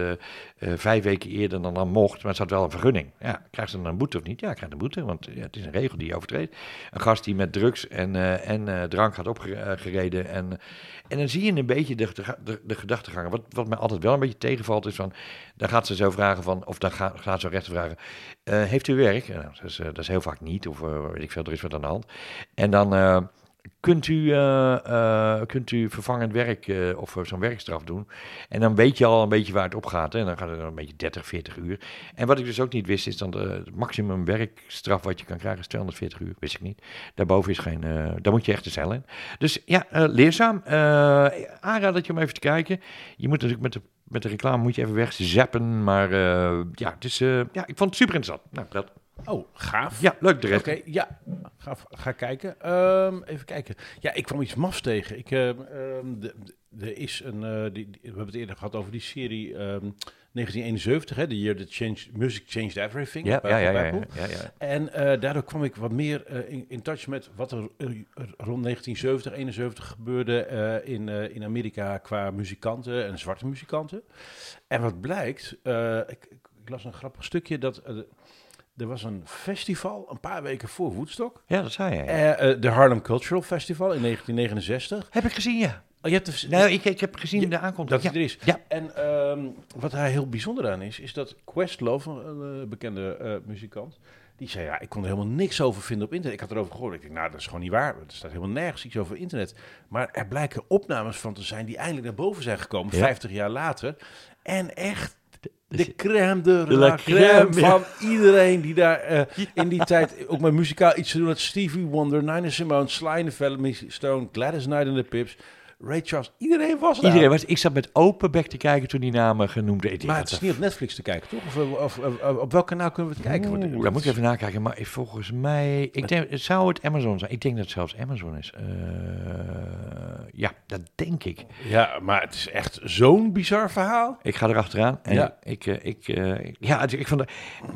Speaker 2: vijf weken eerder dan dan mocht. Maar ze had wel een vergunning. Ja, krijgt ze dan een boete of niet? Ja, krijgt een boete, want ja, het is een regel die je overtreedt. Een gast die met drugs en, en drank had opgereden. En, en dan zie je een beetje de, de, de, gedachtegangen. Wat, wat mij altijd wel een beetje tegenvalt is van... Dan gaat ze zo vragen van, of dan gaat, gaat zo'n rechter vragen... heeft u werk? Nou, dat, is, dat is heel vaak niet, of weet ik veel, er is wat aan de hand. En dan kunt, u, eh, eh, kunt u vervangend werk eh, of zo'n werkstraf doen. En dan weet je al een beetje waar het op gaat. Hè? En dan gaat het een beetje 30, 40 uur. En wat ik dus ook niet wist, is de, het maximum werkstraf wat je kan krijgen is 240 uur. Wist ik niet. Daarboven is geen, daar moet je echt de cel in. Dus ja, leerzaam. Eh aanradertje om even te kijken. Je moet natuurlijk met de met de reclame moet je even wegzappen. Maar ja, het is, ja, ik vond het super interessant. Nou, dat,
Speaker 1: Oh, gaaf.
Speaker 2: ja, leuk de rest.
Speaker 1: Oké, ja. Ga, ga kijken. Ehm, even kijken. Ja, ik kwam iets mafs tegen. Ik, ehm, ehm, de- de- er is een, eh, die, we hebben het eerder gehad over die serie ehm, 1971, hè, de year that changed, music changed everything.
Speaker 2: Ja, ja, ja, ja, ja, ja.
Speaker 1: En eh, daardoor kwam ik wat meer eh, in, in touch met wat er rond 1970, 71 gebeurde in, in Amerika qua muzikanten en zwarte muzikanten. En wat blijkt, ik, ik, las een grappig stukje dat er was een festival een paar weken voor Woodstock.
Speaker 2: Ja, dat zei je.
Speaker 1: Eh, eh, de Harlem Cultural Festival in 1969.
Speaker 2: Heb ik gezien, ja.
Speaker 1: Oh, je hebt de,
Speaker 2: Nou, ik, ik heb gezien
Speaker 1: Ja,
Speaker 2: de aankomst.
Speaker 1: dat
Speaker 2: ja.
Speaker 1: er is.
Speaker 2: Ja.
Speaker 1: En ehm, wat daar heel bijzonder aan is, is dat Questlove, een eh, bekende muzikant, die zei, ja, ik kon er helemaal niks over vinden op internet. Ik had erover gehoord. Ik denk, nou, dat is gewoon niet waar. Er staat helemaal nergens iets over internet. Maar er blijken opnames van te zijn die eindelijk naar boven zijn gekomen,
Speaker 2: Ja.
Speaker 1: 50 jaar later. En echt de
Speaker 2: Dus-
Speaker 1: crème de,
Speaker 2: De
Speaker 1: la crème,
Speaker 2: ja.
Speaker 1: van iedereen die daar eh, in die tijd ook met muzikaal iets te doen had. Stevie Wonder, Nina Simone, Sly and the Family Stone, Gladys Knight and the Pips, Ray Charles. Iedereen was daar.
Speaker 2: Iedereen was, ik zat met open bek te kijken toen die namen genoemd werden.
Speaker 1: Maar het is niet op Netflix te kijken, toch? Of, of, of- of- op welk kanaal kunnen we het kijken?
Speaker 2: Oeh, dan moet ik even nakijken. Maar volgens mij, ik denk, het zou het Amazon zijn. Ik denk dat het zelfs Amazon is. Eh, ja, dat denk ik.
Speaker 1: Ja, maar het is echt zo'n bizar verhaal.
Speaker 2: Ik ga erachteraan. En
Speaker 1: Ja.
Speaker 2: ik, eh, ik, eh, ja, ik, vond,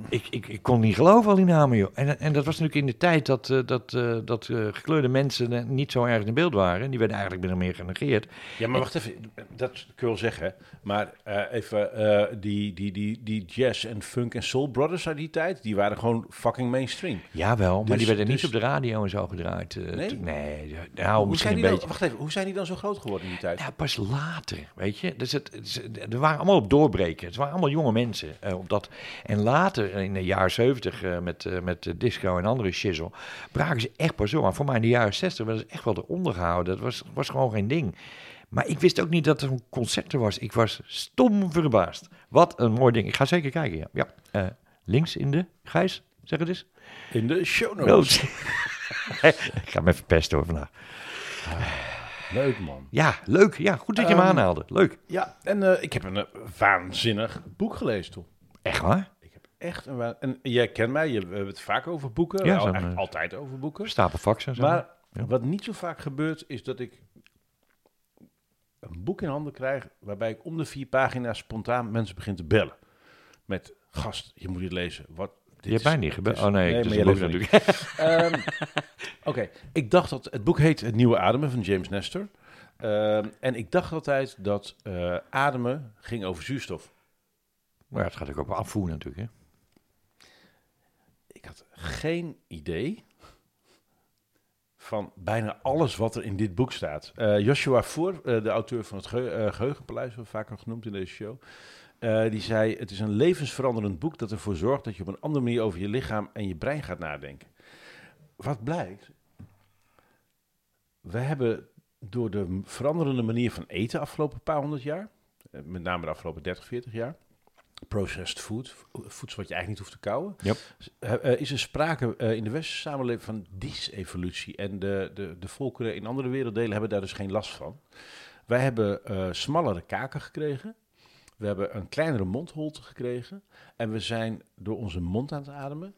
Speaker 2: ik, ik, ik kon niet geloven al die namen, joh. En, en dat was natuurlijk in de tijd dat, dat, dat gekleurde mensen niet zo erg in beeld waren. Die werden eigenlijk of meer genegeerd.
Speaker 1: Ja, maar wacht even. Dat kun je wel zeggen. Maar eh, even, eh, die, die, die, die jazz en funk en soul brothers uit die tijd, die waren gewoon fucking mainstream.
Speaker 2: Jawel, maar
Speaker 1: Dus-
Speaker 2: die werden
Speaker 1: dus-
Speaker 2: niet op de radio en zo gedraaid. eh,
Speaker 1: Nee?
Speaker 2: nee nou,
Speaker 1: hoe
Speaker 2: misschien
Speaker 1: zijn
Speaker 2: een
Speaker 1: die
Speaker 2: beetje.
Speaker 1: dan, wacht even, hoe zijn die dan zo groot geworden in die tijd?
Speaker 2: Ja, pas later, weet je. Dus het, het er waren allemaal op doorbreken. Het waren allemaal jonge mensen. op dat. En later, in de jaren zeventig, met, met disco en andere shizzle, braken ze echt pas zo aan. Voor mij in de jaren zestig werden ze echt wel eronder gehouden. Dat was, was gewoon geen ding. Maar ik wist ook niet dat er een concert er was. Ik was stom verbaasd. Wat een mooi ding. Ik ga zeker kijken, ja. ja. eh, links in de, Gijs, zeg het eens.
Speaker 1: In de show notes.
Speaker 2: Ik ga hem even pesten hoor vandaag.
Speaker 1: Leuk man.
Speaker 2: Ja, leuk. Ja, goed dat je hem
Speaker 1: Ehm,
Speaker 2: aanhaalde. Leuk.
Speaker 1: Ja, en eh, ik heb een eh, waanzinnig boek gelezen toen.
Speaker 2: Echt waar?
Speaker 1: Ik heb echt een. En jij kent mij, je, we hebben het vaak over boeken.
Speaker 2: Ja,
Speaker 1: Al- eigenlijk altijd over boeken.
Speaker 2: Stapel faxen. Zeg
Speaker 1: Maar
Speaker 2: Ja.
Speaker 1: wat niet zo vaak gebeurt, is dat ik een boek in handen krijg waarbij ik om de vier pagina's spontaan mensen begin te bellen. Met gast, je moet dit lezen. Wat, dit
Speaker 2: Je hebt mij niet gebeld. Oh nee,
Speaker 1: nee
Speaker 2: is boek natuurlijk.
Speaker 1: Ehm, Oké, ik dacht dat het boek heet Het Nieuwe Ademen van James Nestor. Ehm, en ik dacht altijd dat eh, ademen ging over zuurstof.
Speaker 2: Maar ja, het gaat ook over afvoer natuurlijk. Hè?
Speaker 1: Ik had geen idee van bijna alles wat er in dit boek staat. Eh, Joshua Voor, eh, de auteur van het eh, Geheugenpaleis, wordt vaker genoemd in deze show, die zei: Het is een levensveranderend boek dat ervoor zorgt dat je op een andere manier over je lichaam en je brein gaat nadenken. Wat blijkt? We hebben door de veranderende manier van eten afgelopen paar honderd jaar, met name de afgelopen 30, 40 jaar, processed food, vo- voedsel wat je eigenlijk niet hoeft te kauwen,
Speaker 2: Yep.
Speaker 1: eh, is er sprake eh, in de westerse samenleving van disevolutie. En de, de, de volkeren in andere werelddelen hebben daar dus geen last van. Wij hebben eh, smallere kaken gekregen. We hebben een kleinere mondholte gekregen. En we zijn door onze mond aan het ademen.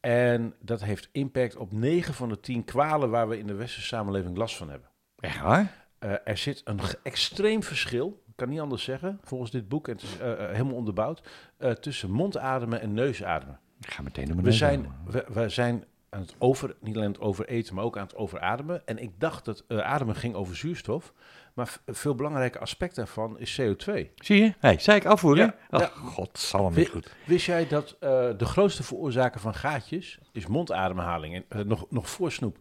Speaker 1: En dat heeft impact op 9 van de 10 kwalen waar we in de westerse samenleving last van hebben.
Speaker 2: Echt waar?
Speaker 1: Er zit een extreem verschil, kan niet anders zeggen, volgens dit boek, en het is eh, eh, helemaal onderbouwd, eh, tussen mondademen en neusademen.
Speaker 2: Ik ga meteen naar
Speaker 1: We zijn, we, we zijn aan het over, niet alleen het overeten, maar ook aan het overademen. En ik dacht dat ademen ging over zuurstof. Maar een veel belangrijke aspect daarvan is CO2.
Speaker 2: Zie je? Hey, zei ik afvoeren?
Speaker 1: Ja,
Speaker 2: Oh,
Speaker 1: ja.
Speaker 2: god, zal hem niet goed.
Speaker 1: Wist jij dat de grootste veroorzaker van gaatjes is mondademhaling? En, nog, nog voor snoep.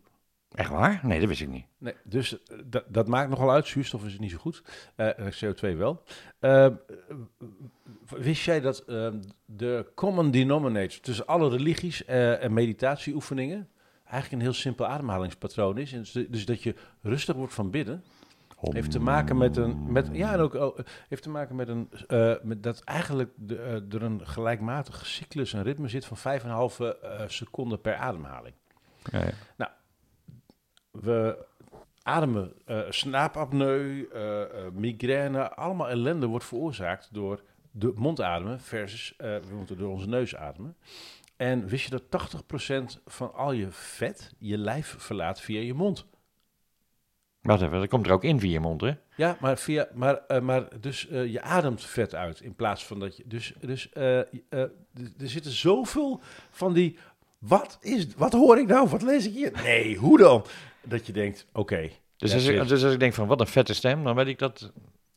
Speaker 2: Echt waar? Nee, dat wist ik niet.
Speaker 1: Nee, dus eh, dat, dat maakt nogal uit. Zuurstof is niet zo goed. Eh, eh, CO2 wel. Wist jij dat eh, de common denominator tussen alle religies en meditatieoefeningen eigenlijk een heel simpel ademhalingspatroon is? En dus, dus dat je rustig wordt van bidden. Heeft te maken met een. Met, ja, en ook oh, heeft te maken met een. met dat eigenlijk de, er een gelijkmatige cyclus, een ritme zit van 5,5 eh seconden per ademhaling.
Speaker 2: Ja, ja.
Speaker 1: We ademen eh slaapapneu, eh, eh, migraine, allemaal ellende wordt veroorzaakt door de mondademen versus eh, we moeten door onze neus ademen. En wist je dat 80% van al je vet je lijf verlaat via je mond?
Speaker 2: Wacht even, dat komt er ook in via je mond, hè?
Speaker 1: Ja, maar, via, maar, maar dus je ademt vet uit in plaats van dat je. Dus, dus er zitten zoveel van die. Wat is. Wat hoor ik nou? Wat lees ik hier? Nee, hoe dan? Dat je denkt: oké.
Speaker 2: Dus, als ik, dus als ik denk van, wat een vette stem, dan weet ik dat...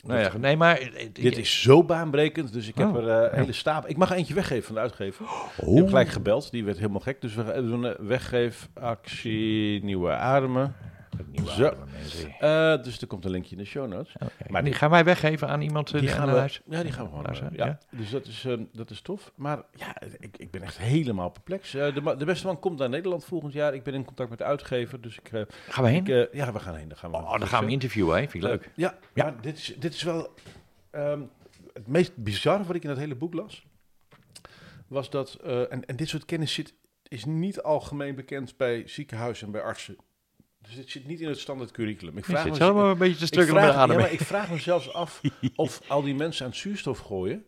Speaker 2: Nou ja, nee, maar...
Speaker 1: Dit is zo baanbrekend, dus ik heb
Speaker 2: Oh,
Speaker 1: er eh,
Speaker 2: ja.
Speaker 1: hele stapel. Ik mag eentje weggeven van de uitgever. Ik
Speaker 2: Oh.
Speaker 1: heb gelijk gebeld, die werd helemaal gek. Dus we doen een weggeefactie, nieuwe ademen. Zo. Eh, dus er komt een linkje in de show notes.
Speaker 2: Maar die gaan wij weggeven aan iemand eh,
Speaker 1: Die
Speaker 2: aan
Speaker 1: gaan we,
Speaker 2: huis?
Speaker 1: ja, die gaan we gewoon.
Speaker 2: Luisteren,
Speaker 1: eh, ja.
Speaker 2: ja.
Speaker 1: Dus dat is, dat is tof. Maar ja, ik, ik ben echt helemaal perplex. Eh, de, de beste man komt naar Nederland volgend jaar. Ik ben in contact met de uitgever. Dus ik, eh,
Speaker 2: Gaan we heen?
Speaker 1: ik, eh, ja, we gaan heen. Dan gaan we,
Speaker 2: oh, dan gaan we interviewen, hè? Vind ik leuk.
Speaker 1: Ja,
Speaker 2: Ja.
Speaker 1: maar dit is, dit is wel ehm, het meest bizarre wat ik in dat hele boek las. Was dat, eh, en, en dit soort kennis zit, is niet algemeen bekend bij ziekenhuizen en bij artsen. Dus dit zit niet in het standaard curriculum. Ik
Speaker 2: Je
Speaker 1: vraag,
Speaker 2: zit
Speaker 1: me,
Speaker 2: een beetje te stukken met
Speaker 1: ja, maar ik vraag me zelfs af of al die mensen aan het zuurstof gooien...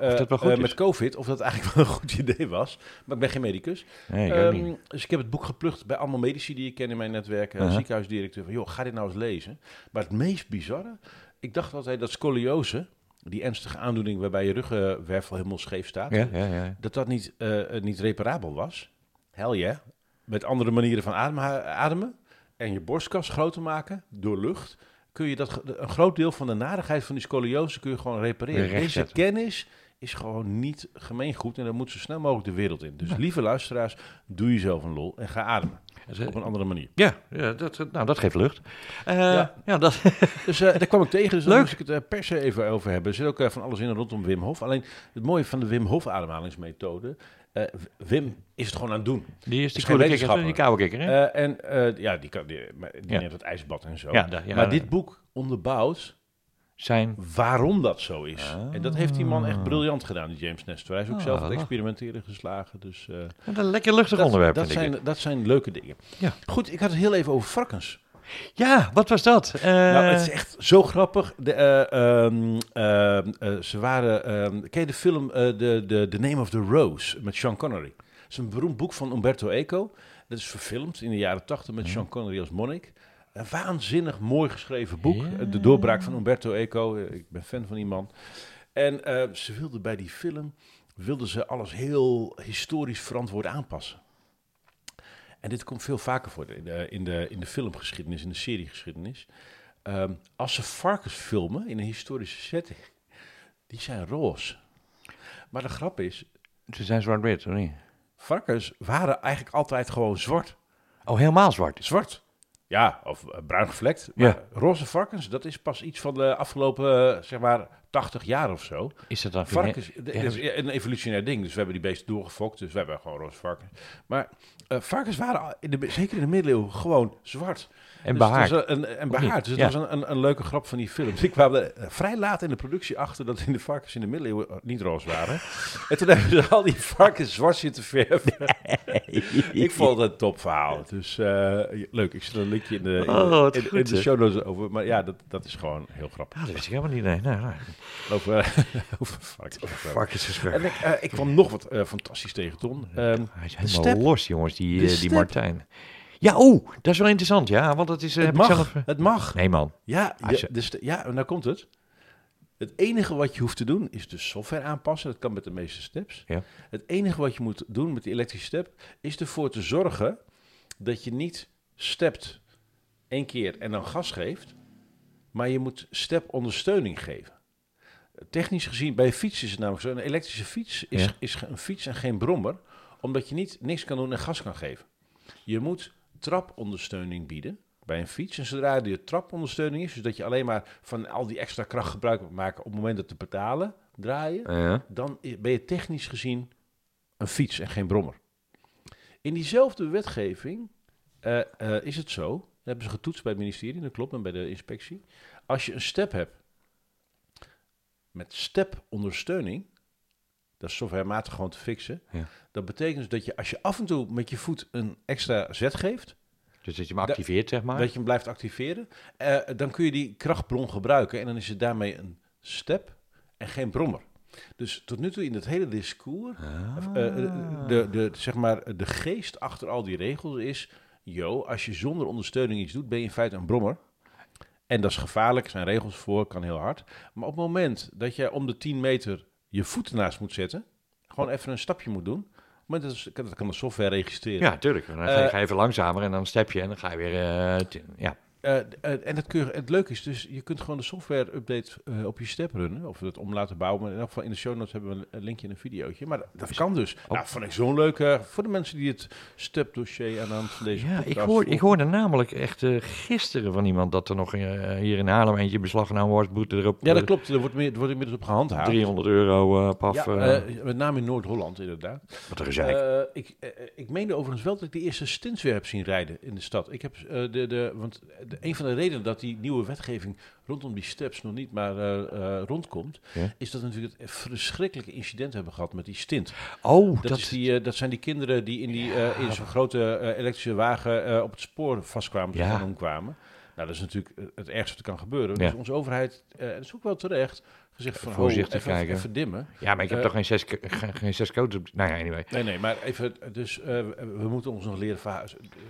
Speaker 2: is.
Speaker 1: met COVID, of dat eigenlijk wel een goed idee was. Maar ik ben geen medicus.
Speaker 2: Nee, ik ook
Speaker 1: Ehm,
Speaker 2: niet.
Speaker 1: dus ik heb het boek geplukt bij allemaal medici die ik ken in mijn netwerk. Uh
Speaker 2: Aha.
Speaker 1: Ziekenhuisdirecteur van, joh, ga dit nou eens lezen. Maar het meest bizarre, ik dacht altijd dat scoliose, die ernstige aandoening waarbij je ruggenwervel helemaal scheef staat,
Speaker 2: Ja, ja, ja.
Speaker 1: dat dat niet, eh, niet reparabel was. Hel ja. Met andere manieren van ademen, ademen en je borstkas groter maken door lucht, kun je dat, een groot deel van de narigheid van die scoliose kun je gewoon repareren. Deze kennis is gewoon niet gemeengoed en dat moet zo snel mogelijk de wereld in. Dus lieve luisteraars, doe jezelf een lol en ga ademen. Op een andere manier.
Speaker 2: Ja, ja dat, dat- nou, dat geeft lucht. Eh, ja.
Speaker 1: Ja.
Speaker 2: dat,
Speaker 1: Dus eh, daar kwam ik tegen, dus daar moest ik het eh, per se even over hebben. Er zit ook eh, van alles in rondom Wim Hof. Alleen het mooie van de Wim Hof ademhalingsmethode, eh, Wim is het gewoon aan het doen.
Speaker 2: die is die kikker, die koude kikker, hè?
Speaker 1: Eh, en eh, ja, die, kan, die, die
Speaker 2: Ja.
Speaker 1: neemt het ijsbad en zo.
Speaker 2: Ja,
Speaker 1: maar dit boek onderbouwt
Speaker 2: Zijn...
Speaker 1: waarom dat zo is.
Speaker 2: Ah.
Speaker 1: En dat heeft die man echt briljant gedaan, die James Nestor. Hij is ook
Speaker 2: Ah.
Speaker 1: zelf het experimenteren geslagen. Dus, eh,
Speaker 2: Wat een lekker luchtig
Speaker 1: dat,
Speaker 2: onderwerp,
Speaker 1: dat,
Speaker 2: vind ik.
Speaker 1: zijn, dat zijn leuke dingen.
Speaker 2: Ja.
Speaker 1: Goed, ik had het heel even over varkens.
Speaker 2: Ja, wat was dat? Eh,
Speaker 1: nou, het is echt zo grappig. De, eh, ehm, eh, ze waren... ehm, ken je de film eh, the, Name of the Rose met Sean Connery? Dat is een beroemd boek van Umberto Eco. Dat is verfilmd in de jaren tachtig met Sean Connery als monnik. Een waanzinnig mooi geschreven boek.
Speaker 2: Ja.
Speaker 1: De doorbraak van Umberto Eco. Eh, Ik ben fan van die man. En eh, ze wilden bij die film... wilden ze alles heel historisch verantwoord aanpassen. En dit komt veel vaker voor in de, in de, in de filmgeschiedenis, in de seriegeschiedenis. Ehm, als ze varkens filmen in een historische setting, die zijn roze. Maar de grap is,
Speaker 2: Ze zijn zwart-wit, of niet?
Speaker 1: varkens waren eigenlijk altijd gewoon zwart.
Speaker 2: Oh, helemaal zwart.
Speaker 1: Zwart. Ja, of eh, bruin gevlekt. Maar
Speaker 2: Ja.
Speaker 1: roze varkens, dat is pas iets van de afgelopen, eh, zeg maar, 80 jaar of zo.
Speaker 2: Is dat dan...
Speaker 1: Varkens,
Speaker 2: Ja,
Speaker 1: is een evolutionair ding. Dus we hebben die beesten doorgefokt, dus we hebben gewoon roze varkens. Maar eh, varkens waren in de, zeker in de middeleeuwen gewoon zwart.
Speaker 2: En
Speaker 1: Dus
Speaker 2: behaard.
Speaker 1: was een, en behaard. Dus het
Speaker 2: Ja.
Speaker 1: was een, een, een leuke grap van die film. Dus ik kwam er eh, vrij laat in de productie achter dat in de varkens in de middeleeuwen eh, niet roze waren. en toen hebben ze al die varkens zwart zitten verven. ik vond het een topverhaal. Dus eh, leuk. Ik zet een linkje in de, in de,
Speaker 2: Oh,
Speaker 1: in de show notes over. Maar ja, dat, dat is gewoon heel grappig.
Speaker 2: Ah, dat wist ik helemaal niet. Nee, nou, nou,
Speaker 1: Over, over varkens. En ik, eh, ik kwam nog wat fantastisch tegen, Ton. Ehm,
Speaker 2: Hij is
Speaker 1: de
Speaker 2: helemaal
Speaker 1: step.
Speaker 2: los, jongens, die, die. Martijn. Ja, oh, dat is wel interessant, ja. Want dat is... eh,
Speaker 1: het
Speaker 2: heb ik
Speaker 1: mag.
Speaker 2: zelf,
Speaker 1: Het mag.
Speaker 2: Nee, man.
Speaker 1: Ja, je,
Speaker 2: je-
Speaker 1: dus ja, en daar komt het. Het enige wat je hoeft te doen is de software aanpassen. Dat kan met de meeste steps.
Speaker 2: Ja.
Speaker 1: Het enige wat je moet doen met die elektrische step is ervoor te zorgen dat je niet stept één keer en dan gas geeft, maar je moet step ondersteuning geven. Technisch gezien, bij een fiets is het namelijk zo. Een elektrische fiets is,
Speaker 2: Ja.
Speaker 1: is een fiets en geen brommer, omdat je niet niks kan doen en gas kan geven. Je moet trapondersteuning bieden bij een fiets. En zodra er de trapondersteuning is, dus dat je alleen maar van al die extra kracht gebruik moet maken op het moment dat de pedalen draaien,
Speaker 2: Ja.
Speaker 1: dan ben je technisch gezien een fiets en geen brommer. In diezelfde wetgeving eh, eh, is het zo, dat hebben ze getoetst bij het ministerie, dat klopt, en bij de inspectie. Als je een step hebt met stepondersteuning, dat is softwarematig gewoon te fixen,
Speaker 2: Ja.
Speaker 1: dat betekent dus dat je als je af en toe met je voet een extra zet geeft,
Speaker 2: Dus dat je hem activeert, zeg maar.
Speaker 1: dat je hem blijft activeren, eh, dan kun je die krachtbron gebruiken en dan is het daarmee een step en geen brommer. Dus tot nu toe in het hele discours,
Speaker 2: Ah.
Speaker 1: eh, eh, de, de, zeg maar, de geest achter al die regels is, yo, als je zonder ondersteuning iets doet, ben je in feite een brommer. En dat is gevaarlijk, er zijn regels voor, kan heel hard. Maar op het moment dat jij om de 10 meter je voet ernaast moet zetten, gewoon even een stapje moet doen, moment dat, dat kan de software registreren.
Speaker 2: Ja, tuurlijk. Dan ga je,
Speaker 1: Eh,
Speaker 2: even langzamer en dan step je en dan ga je weer... eh, ja.
Speaker 1: Eh, eh, en het, keur, het leuke is dus, je kunt gewoon de software-update eh, op je step runnen. Of het om laten bouwen. Maar in elk geval in de show notes hebben we een, linkje in een videootje. Maar dat, dat kan dus. Nou, vond ik zo'n leuke... Voor de mensen die het step-dossier aan de hand van deze
Speaker 2: Ja, ik, hoor, ik hoorde namelijk echt gisteren van iemand dat er nog hier in Haarlem eentje beslag genomen wordt. Boete erop.
Speaker 1: Ja, dat klopt. Er wordt, meer, er wordt inmiddels op gehandhaafd.
Speaker 2: 300 euro paf.
Speaker 1: Ja, met name in Noord-Holland inderdaad.
Speaker 2: wat gezeik.
Speaker 1: Eh, ik, ik meende overigens wel dat ik de eerste stints weer heb zien rijden in de stad. Ik heb de, de, want de- een van de redenen dat die nieuwe wetgeving rondom die steps nog niet maar eh, eh, rondkomt,
Speaker 2: Ja.
Speaker 1: is dat we natuurlijk het verschrikkelijke incident hebben gehad met die stint.
Speaker 2: Oh,
Speaker 1: Dat,
Speaker 2: dat,
Speaker 1: is die, eh, dat zijn die kinderen die in, die, in zo'n grote elektrische wagen op het spoor vastkwamen,
Speaker 2: Ja.
Speaker 1: omkwamen. Nou, dat is natuurlijk het ergste wat er kan gebeuren. Dus onze overheid, eh dat is ook wel terecht, gezegd van
Speaker 2: Voorzichtig
Speaker 1: ho, even,
Speaker 2: kijken.
Speaker 1: even dimmen.
Speaker 2: ja, maar ik heb
Speaker 1: eh,
Speaker 2: toch geen zes, geen, geen zes codes op... Nou ja, anyway.
Speaker 1: Nee, nee, maar even, dus eh, we moeten ons nog leren verha-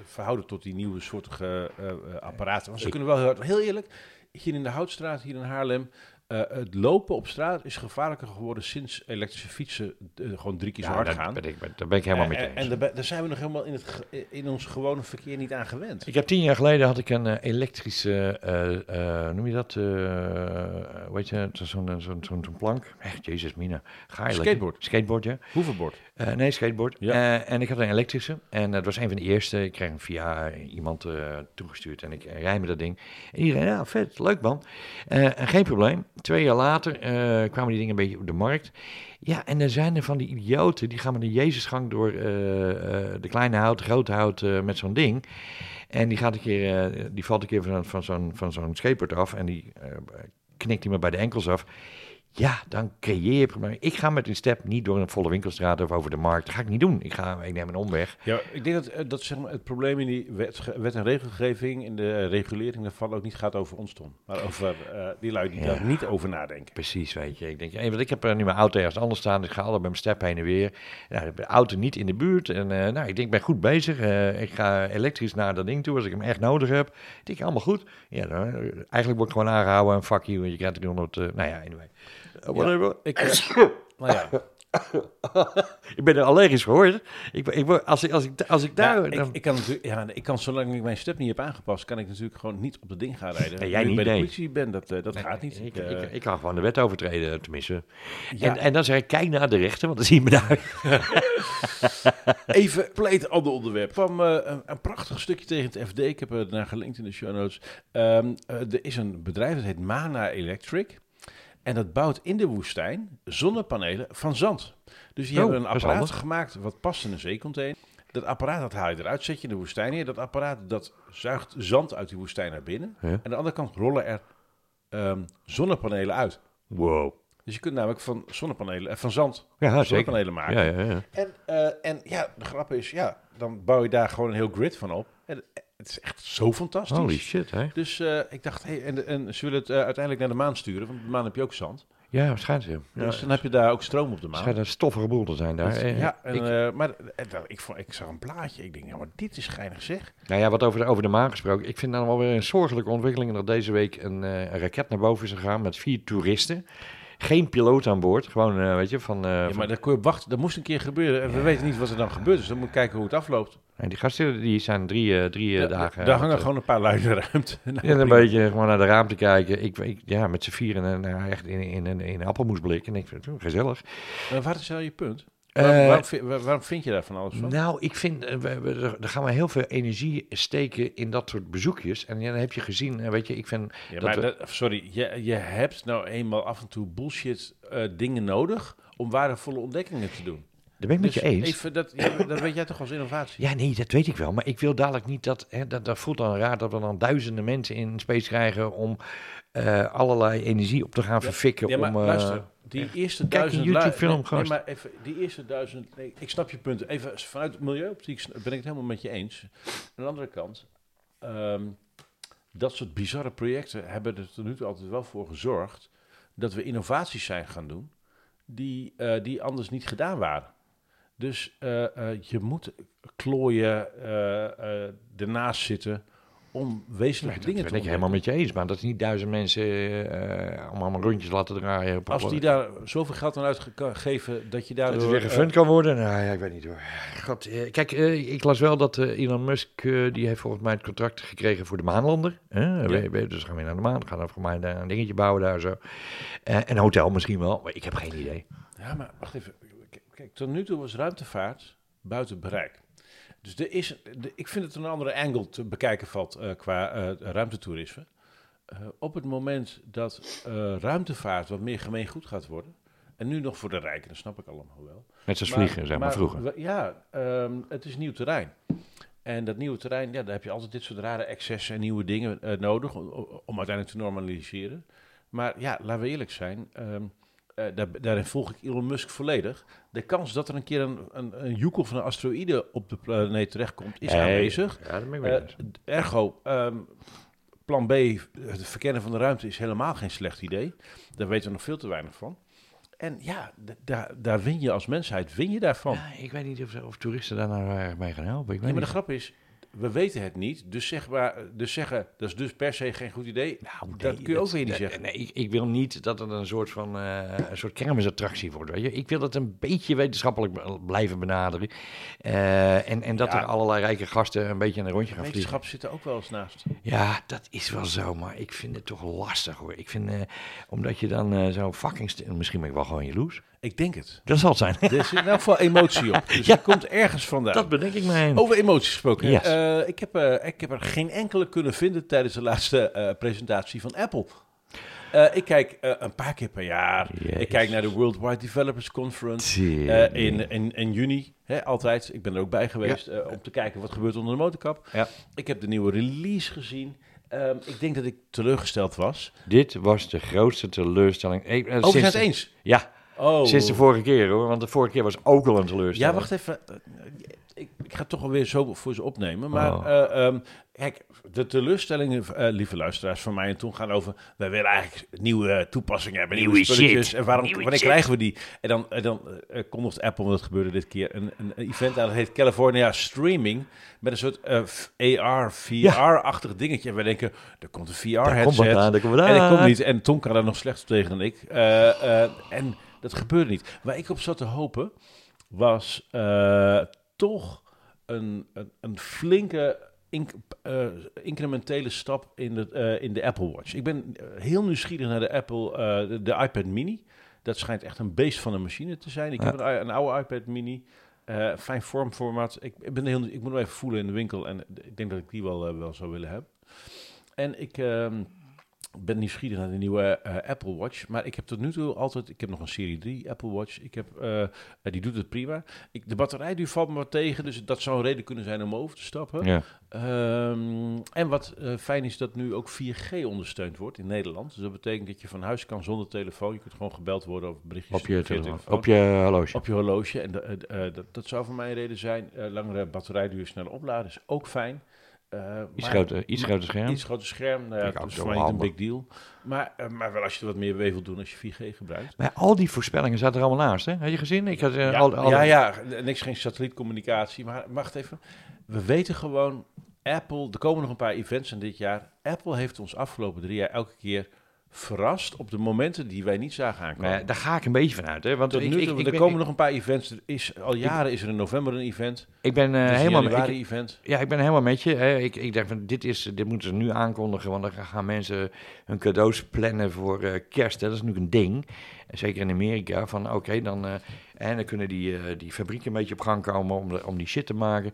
Speaker 1: verhouden tot die nieuwe soortige eh, apparaten. Want ze
Speaker 2: Ik-
Speaker 1: kunnen wel heel, heel eerlijk, hier in de Houtstraat, hier in Haarlem, eh, het lopen op straat is gevaarlijker geworden sinds elektrische fietsen eh, gewoon drie keer zo hard
Speaker 2: dat
Speaker 1: gaan.
Speaker 2: ben ik, daar ben ik helemaal mee
Speaker 1: Eh,
Speaker 2: eens.
Speaker 1: En, en daar, daar zijn we nog helemaal in, het, in ons gewone verkeer niet aan gewend.
Speaker 2: Ik heb tien jaar geleden had ik een eh, elektrische, eh, eh, noem je dat, eh weet je, zo'n zo'n zo'n zo'n plank. Echt, jezus mina. Ga je
Speaker 1: Skateboard.
Speaker 2: Skateboard, ja.
Speaker 1: Hoeverbord.
Speaker 2: Eh, nee, skateboard.
Speaker 1: Ja.
Speaker 2: Eh, en ik had een elektrische. En het was een van de eerste. Ik kreeg hem via iemand eh, toegestuurd. En ik rij met dat ding. En iedereen, ja, vet, leuk man. En geen probleem. Twee jaar later kwamen die dingen een beetje op de markt. Ja, en er zijn er van die idioten. Die gaan met een Jezusgang door de kleine hout, grote hout met zo'n ding. En die, gaat een keer, die valt een keer van, van zo'n van zo'n skateboard af. En die knikt hij me bij de enkels af. Ja, dan creëer je problemen. Ik ga met een step niet door een volle winkelstraat of over de markt. Dat ga ik niet doen. Ik, ga, ik neem een omweg.
Speaker 1: Ja, ik denk dat, eh, dat zeg maar, het probleem in die wet, wet- en regelgeving, in de regulering daarvan ook niet gaat over ons, Tom. Maar over eh, die lui die
Speaker 2: Ja.
Speaker 1: daar niet over nadenken.
Speaker 2: Precies, weet je. Ik denk, hey, want ik heb eh, nu mijn auto ergens anders staan. Ik ga altijd met mijn step heen en weer. Heb de auto niet in de buurt. En eh, nou, ik denk, ik ben goed bezig. Eh, ik ga elektrisch naar dat ding toe als ik hem echt nodig heb. Ik denk, allemaal goed. Ja, dan, eh, eigenlijk word ik gewoon aangehouden en fuck you. Je krijgt 300, eh, nou ja, anyway. Whatever.
Speaker 1: Ik, eh, nou ja,
Speaker 2: Ik ben er allergisch voor. hoor. Ik, ik, als, ik, als, ik, als ik daar...
Speaker 1: Ja,
Speaker 2: dan-
Speaker 1: ik, kan natuurlijk, ja, ik kan zolang ik mijn step niet heb aangepast, kan ik natuurlijk gewoon niet op dat ding gaan rijden.
Speaker 2: Nee, jij niet,
Speaker 1: bij de politie ben, dat, eh, dat
Speaker 2: Nee,
Speaker 1: gaat niet.
Speaker 2: Ik,
Speaker 1: Ik, eh,
Speaker 2: ik, kan gewoon de wet overtreden, tenminste.
Speaker 1: ja,
Speaker 2: En, en dan zeg ik, kijk naar de rechter, want dan zie je me daar.
Speaker 1: even pleet ander onderwerp. kwam eh, een, een prachtig stukje tegen het FD. Ik heb er naar gelinkt in de show notes. Ehm, eh, er is een bedrijf dat heet Mana Electric. En dat bouwt in de woestijn zonnepanelen van zand. Dus die
Speaker 2: Oh,
Speaker 1: hebben een apparaat gemaakt wat past in een zeecontainer. Dat apparaat dat haal je eruit, zet je in de woestijn neer. Dat apparaat dat zuigt zand uit die woestijn naar binnen. En aan de andere kant rollen er ehm, zonnepanelen uit.
Speaker 2: Wow.
Speaker 1: Dus je kunt namelijk van zonnepanelen, eh, van zand
Speaker 2: Ja, zeker.
Speaker 1: zonnepanelen maken.
Speaker 2: Ja, ja, ja.
Speaker 1: En, eh, en ja, de grap is, ja, dan bouw je daar gewoon een heel grid van op. En het is echt zo fantastisch.
Speaker 2: Holy shit, hè?
Speaker 1: Dus eh, ik dacht, hey, en, en ze willen het eh, uiteindelijk naar de maan sturen, want op de maan heb je ook zand.
Speaker 2: Ja, waarschijnlijk. Ja.
Speaker 1: Dus dan heb je daar ook stroom op de
Speaker 2: Het
Speaker 1: maan.
Speaker 2: schijnt een stoffige boel te zijn daar. Eh,
Speaker 1: ja, en,
Speaker 2: ik,
Speaker 1: maar nou, ik, vond, ik zag een plaatje. Ik denk, ja, maar dit is geinig zeg.
Speaker 2: nou ja, wat over de, over de maan gesproken. Ik vind dan wel weer een zorgelijke ontwikkeling dat deze week een, een raket naar boven is gegaan met vier toeristen. Geen piloot aan boord. Gewoon, eh, weet je, van... eh,
Speaker 1: Ja, maar daar kon je op wachten. Dat moest een keer gebeuren. En we weten niet wat er dan gebeurt. Dus dan moet je kijken hoe het afloopt.
Speaker 2: en die gasten die zijn drie, eh, drie
Speaker 1: Ja,
Speaker 2: dagen...
Speaker 1: daar hangen gewoon een paar lui in de ruimte. Nou,
Speaker 2: Ja, een beetje gewoon naar de raam te kijken. Ik, ik, ja, met z'n vieren en nou, echt in, in, in, in een appelmoesblik. En ik vind het gezellig.
Speaker 1: Maar wat is nou je punt?
Speaker 2: Eh,
Speaker 1: Waarom, waarom, vind, waar- waarom vind je daar van alles van?
Speaker 2: Nou, ik vind, eh, we, we, er- gaan we heel veel energie steken in dat soort bezoekjes. En ja, dan heb je gezien, eh, weet je, ik vind...
Speaker 1: Ja,
Speaker 2: dat
Speaker 1: maar
Speaker 2: we-
Speaker 1: dat- sorry, je, je hebt nou eenmaal af en toe bullshit dingen nodig om waardevolle ontdekkingen te doen.
Speaker 2: Daar ben ik met
Speaker 1: Dus
Speaker 2: je eens.
Speaker 1: Even dat, ja, dat weet jij toch als innovatie?
Speaker 2: Ja, nee, dat weet ik wel. Maar ik wil dadelijk niet dat... Hè, dat, dat voelt dan raar dat we dan duizenden mensen in space krijgen... om allerlei energie op te gaan verfikken.
Speaker 1: Ja, maar
Speaker 2: om,
Speaker 1: luister, die eerste
Speaker 2: een
Speaker 1: duizend...
Speaker 2: YouTube-film,
Speaker 1: nee, maar even, die eerste duizend... Nee, ik snap je punt. Even vanuit milieuoptiek ben ik het helemaal met je eens. Aan de andere kant, ehm, dat soort bizarre projecten hebben er tot nu toe altijd wel voor gezorgd dat we innovaties zijn gaan doen die, eh, die anders niet gedaan waren. Dus eh, eh, je moet klooien, eh, eh, ernaast zitten om wezenlijke
Speaker 2: dat
Speaker 1: dingen
Speaker 2: ben
Speaker 1: te
Speaker 2: ik helemaal met je eens. Maar dat is niet duizend mensen eh, allemaal maar rondjes laten draaien. op-
Speaker 1: Als die daar zoveel geld aan uitgeven dat je
Speaker 2: Dat het weer
Speaker 1: eh,
Speaker 2: gefund kan worden? Nou ja, ik weet niet hoor. God, eh, kijk, eh, ik las wel dat eh, Elon Musk, eh, die heeft volgens mij het contract gekregen voor de maanlander. Hè? We- we- dus gaan we naar de maan, gaan we voor mij een dingetje bouwen daar zo. Eh, een hotel misschien wel, maar ik heb geen idee.
Speaker 1: Ja, maar wacht even. Kijk, tot nu toe was ruimtevaart buiten bereik. Dus er is, de, ik vind het een andere angle te bekijken valt eh, qua eh, ruimtetoerisme. Eh, op het moment dat ruimtevaart wat meer gemeengoed gaat worden, en nu nog voor de rijken, dat snap ik allemaal wel.
Speaker 2: Net zoals
Speaker 1: Maar-
Speaker 2: vliegen, zeg maar, vroeger.
Speaker 1: Ja, ehm, het is nieuw terrein. En dat nieuwe terrein, ja, daar heb je altijd dit soort rare excessen en nieuwe dingen nodig om, om uiteindelijk te normaliseren. Maar ja, laten we eerlijk zijn. ehm, eh, daar, daarin volg ik Elon Musk volledig. De kans dat er een keer een, een, een joekel van een asteroïde op de planeet terechtkomt, is
Speaker 2: Hey,
Speaker 1: aanwezig.
Speaker 2: Ja, dat ben ik
Speaker 1: Eh, ergo, ehm, plan B, het verkennen van de ruimte, is helemaal geen slecht idee. Daar weten we nog veel te weinig van. En ja, daar, daar win je als mensheid, win je daarvan.
Speaker 2: Ja, ik weet niet of, of toeristen daar nou erg mee gaan helpen. Ik weet
Speaker 1: Ja, maar de grap is, we weten het niet. Dus, zeg maar, dus zeggen, dat is dus per se geen goed idee.
Speaker 2: Nou,
Speaker 1: dat kun je ook weer niet
Speaker 2: dat-
Speaker 1: zeggen.
Speaker 2: Nee, ik, ik wil niet dat het een soort van eh, een soort kermisattractie wordt. Weet je? Ik wil het een beetje wetenschappelijk blijven benaderen. Eh, en, en dat
Speaker 1: Ja.
Speaker 2: er allerlei rijke gasten een beetje een rondje gaan vliegen.
Speaker 1: Wetenschap zit er ook wel eens naast.
Speaker 2: Ja, dat is wel zo, maar ik vind het toch lastig hoor. Ik vind, eh, omdat je dan eh, zo fucking... Misschien ben ik wel gewoon jaloers.
Speaker 1: Ik denk het.
Speaker 2: Dat zal het zijn.
Speaker 1: Er zit in elk geval emotie op. Dus
Speaker 2: Ja.
Speaker 1: er komt ergens vandaan.
Speaker 2: dat bedenk ik mij.
Speaker 1: Over emoties gesproken.
Speaker 2: Yes.
Speaker 1: Eh, ik, heb, eh, ik heb er geen enkele kunnen vinden tijdens de laatste eh, presentatie van Apple. Ik kijk een paar keer per jaar.
Speaker 2: Yes.
Speaker 1: Ik kijk naar de Worldwide Developers Conference. In, in, in juni, hè, altijd. Ik ben er ook bij geweest om te kijken wat gebeurt onder de motorkap.
Speaker 2: Ja.
Speaker 1: Ik heb de nieuwe release gezien. Ehm, ik denk dat ik teleurgesteld was.
Speaker 2: Dit was de grootste teleurstelling. Eh,
Speaker 1: Oh,
Speaker 2: sinds
Speaker 1: het eens.
Speaker 2: Ja,
Speaker 1: Oh.
Speaker 2: sinds de vorige keer hoor. Want de vorige keer was ook al een teleurstelling.
Speaker 1: Ja, wacht even. Eh, Ik, ik ga het toch alweer zo voor ze opnemen. Maar
Speaker 2: Oh.
Speaker 1: eh, ehm, kijk, de teleurstellingen, eh, lieve luisteraars van mij en toen gaan over... wij willen eigenlijk nieuwe toepassingen hebben, nieuwe,
Speaker 2: Nieuwe
Speaker 1: spulletjes.
Speaker 2: shit.
Speaker 1: En waarom,
Speaker 2: Nieuwe
Speaker 1: wanneer
Speaker 2: shit.
Speaker 1: krijgen we die? En dan, en dan kondigt Apple, want dat gebeurde dit keer, een, een, event aan. Dat heet California Streaming. Met een soort AR, VR-achtig dingetje. En wij denken, er komt een
Speaker 2: komt
Speaker 1: VR-headset.
Speaker 2: komt
Speaker 1: En ik
Speaker 2: aan.
Speaker 1: kom niet. En Tom kan daar nog slechter tegen dan ik. En dat gebeurde niet. Waar ik op zat te hopen, was eh, toch een, een, een flinke eh, incrementele stap in de, eh, in de Apple Watch. Ik ben heel nieuwsgierig naar de Apple, de, de iPad Mini. Dat schijnt echt een beest van een machine te zijn. Ik
Speaker 2: Ja.
Speaker 1: heb een, een oude iPad Mini. fijn vormformaat. Ik, ik, ben heel, ik moet hem even voelen in de winkel. En ik denk dat ik die wel, wel zou willen hebben. En ik ehm, ben nieuwsgierig naar de nieuwe eh, Apple Watch. Maar ik heb tot nu toe altijd... Ik heb nog een Serie 3 Apple Watch. Ik heb, eh, eh, die doet het prima. Ik, de batterijduur valt me wat tegen. Dus dat zou een reden kunnen zijn om over te stappen.
Speaker 2: Ja.
Speaker 1: Ehm, en wat fijn is dat nu ook 4G ondersteund wordt in Nederland. Dus dat betekent dat je van huis kan zonder telefoon. Je kunt gewoon gebeld worden of berichtjes
Speaker 2: Op je, telefoon. op je horloge.
Speaker 1: op je horloge. En da- dat, dat zou voor mij een reden zijn. Langere batterijduur, sneller opladen is ook fijn. Eh,
Speaker 2: Iets,
Speaker 1: maar-
Speaker 2: groter, iets
Speaker 1: maar-
Speaker 2: groter scherm.
Speaker 1: Iets groter scherm, nou ja, dat
Speaker 2: ook
Speaker 1: is
Speaker 2: wel
Speaker 1: voor een big deal. Maar, eh, maar wel als je er wat meer mee wilt doen als je 4G gebruikt.
Speaker 2: Maar al die voorspellingen zaten er allemaal naast, hè? Had je gezien? Ik had, eh,
Speaker 1: ja,
Speaker 2: al, al-
Speaker 1: ja, ja, niks geen satellietcommunicatie. Maar wacht even. We weten gewoon, Apple, er komen nog een paar events in dit jaar. Apple heeft ons afgelopen drie jaar elke keer verrast op de momenten die wij niet zagen aankomen.
Speaker 2: Nou daar ga ik een beetje van uit, hè? Want
Speaker 1: Tot
Speaker 2: ik,
Speaker 1: nu
Speaker 2: ik,
Speaker 1: toe,
Speaker 2: ik,
Speaker 1: er
Speaker 2: ben-
Speaker 1: komen nog een paar events. Er is, al jaren is er in november een event.
Speaker 2: ik ben eh, helemaal...
Speaker 1: januari
Speaker 2: Ik,
Speaker 1: event.
Speaker 2: ja, ik ben helemaal met je. Hè. Ik, ik denk van, dit, is, dit moeten ze nu aankondigen, want dan gaan mensen hun cadeaus plannen voor eh, kerst. Hè. Dat is natuurlijk een ding. Zeker in Amerika, van oké, dan, eh, en dan kunnen die, eh, die fabrieken een beetje op gang komen om, de, om die shit te maken.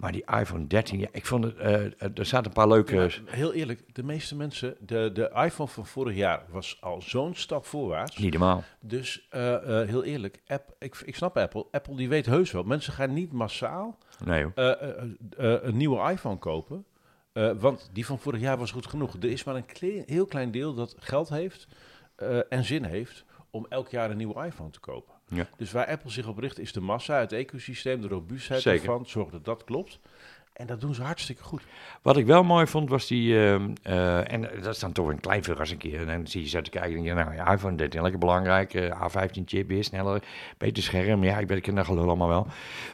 Speaker 2: Maar die iPhone 13, ja, ik vond het, eh, eh, er zaten een paar leuke...
Speaker 1: Ja, heel eerlijk, de meeste mensen, de, de iPhone van vorig jaar was al zo'n stap voorwaarts.
Speaker 2: Niet normaal.
Speaker 1: Dus eh, heel eerlijk, app, ik, ik snap Apple. Apple die weet heus wel. Mensen gaan niet massaal
Speaker 2: Nee
Speaker 1: een nieuwe iPhone kopen. want die van vorig jaar was goed genoeg. Er is maar een heel klein deel dat geld heeft en zin heeft om elk jaar een nieuwe iPhone te kopen.
Speaker 2: Ja.
Speaker 1: Dus waar Apple zich op richt is de massa, het ecosysteem, de robuustheid
Speaker 2: Zeker.
Speaker 1: ervan. Zorg dat dat klopt. En dat doen ze hartstikke goed.
Speaker 2: Wat ik wel mooi vond, was die... ehm, eh, en dat is dan toch een klein verrassing. En dan zie je zo te kijken en denk je, nou ja, iPhone 13, lekker belangrijk. eh, A15 chip, weer sneller, beter scherm. Ja, ik ben gelul allemaal wel.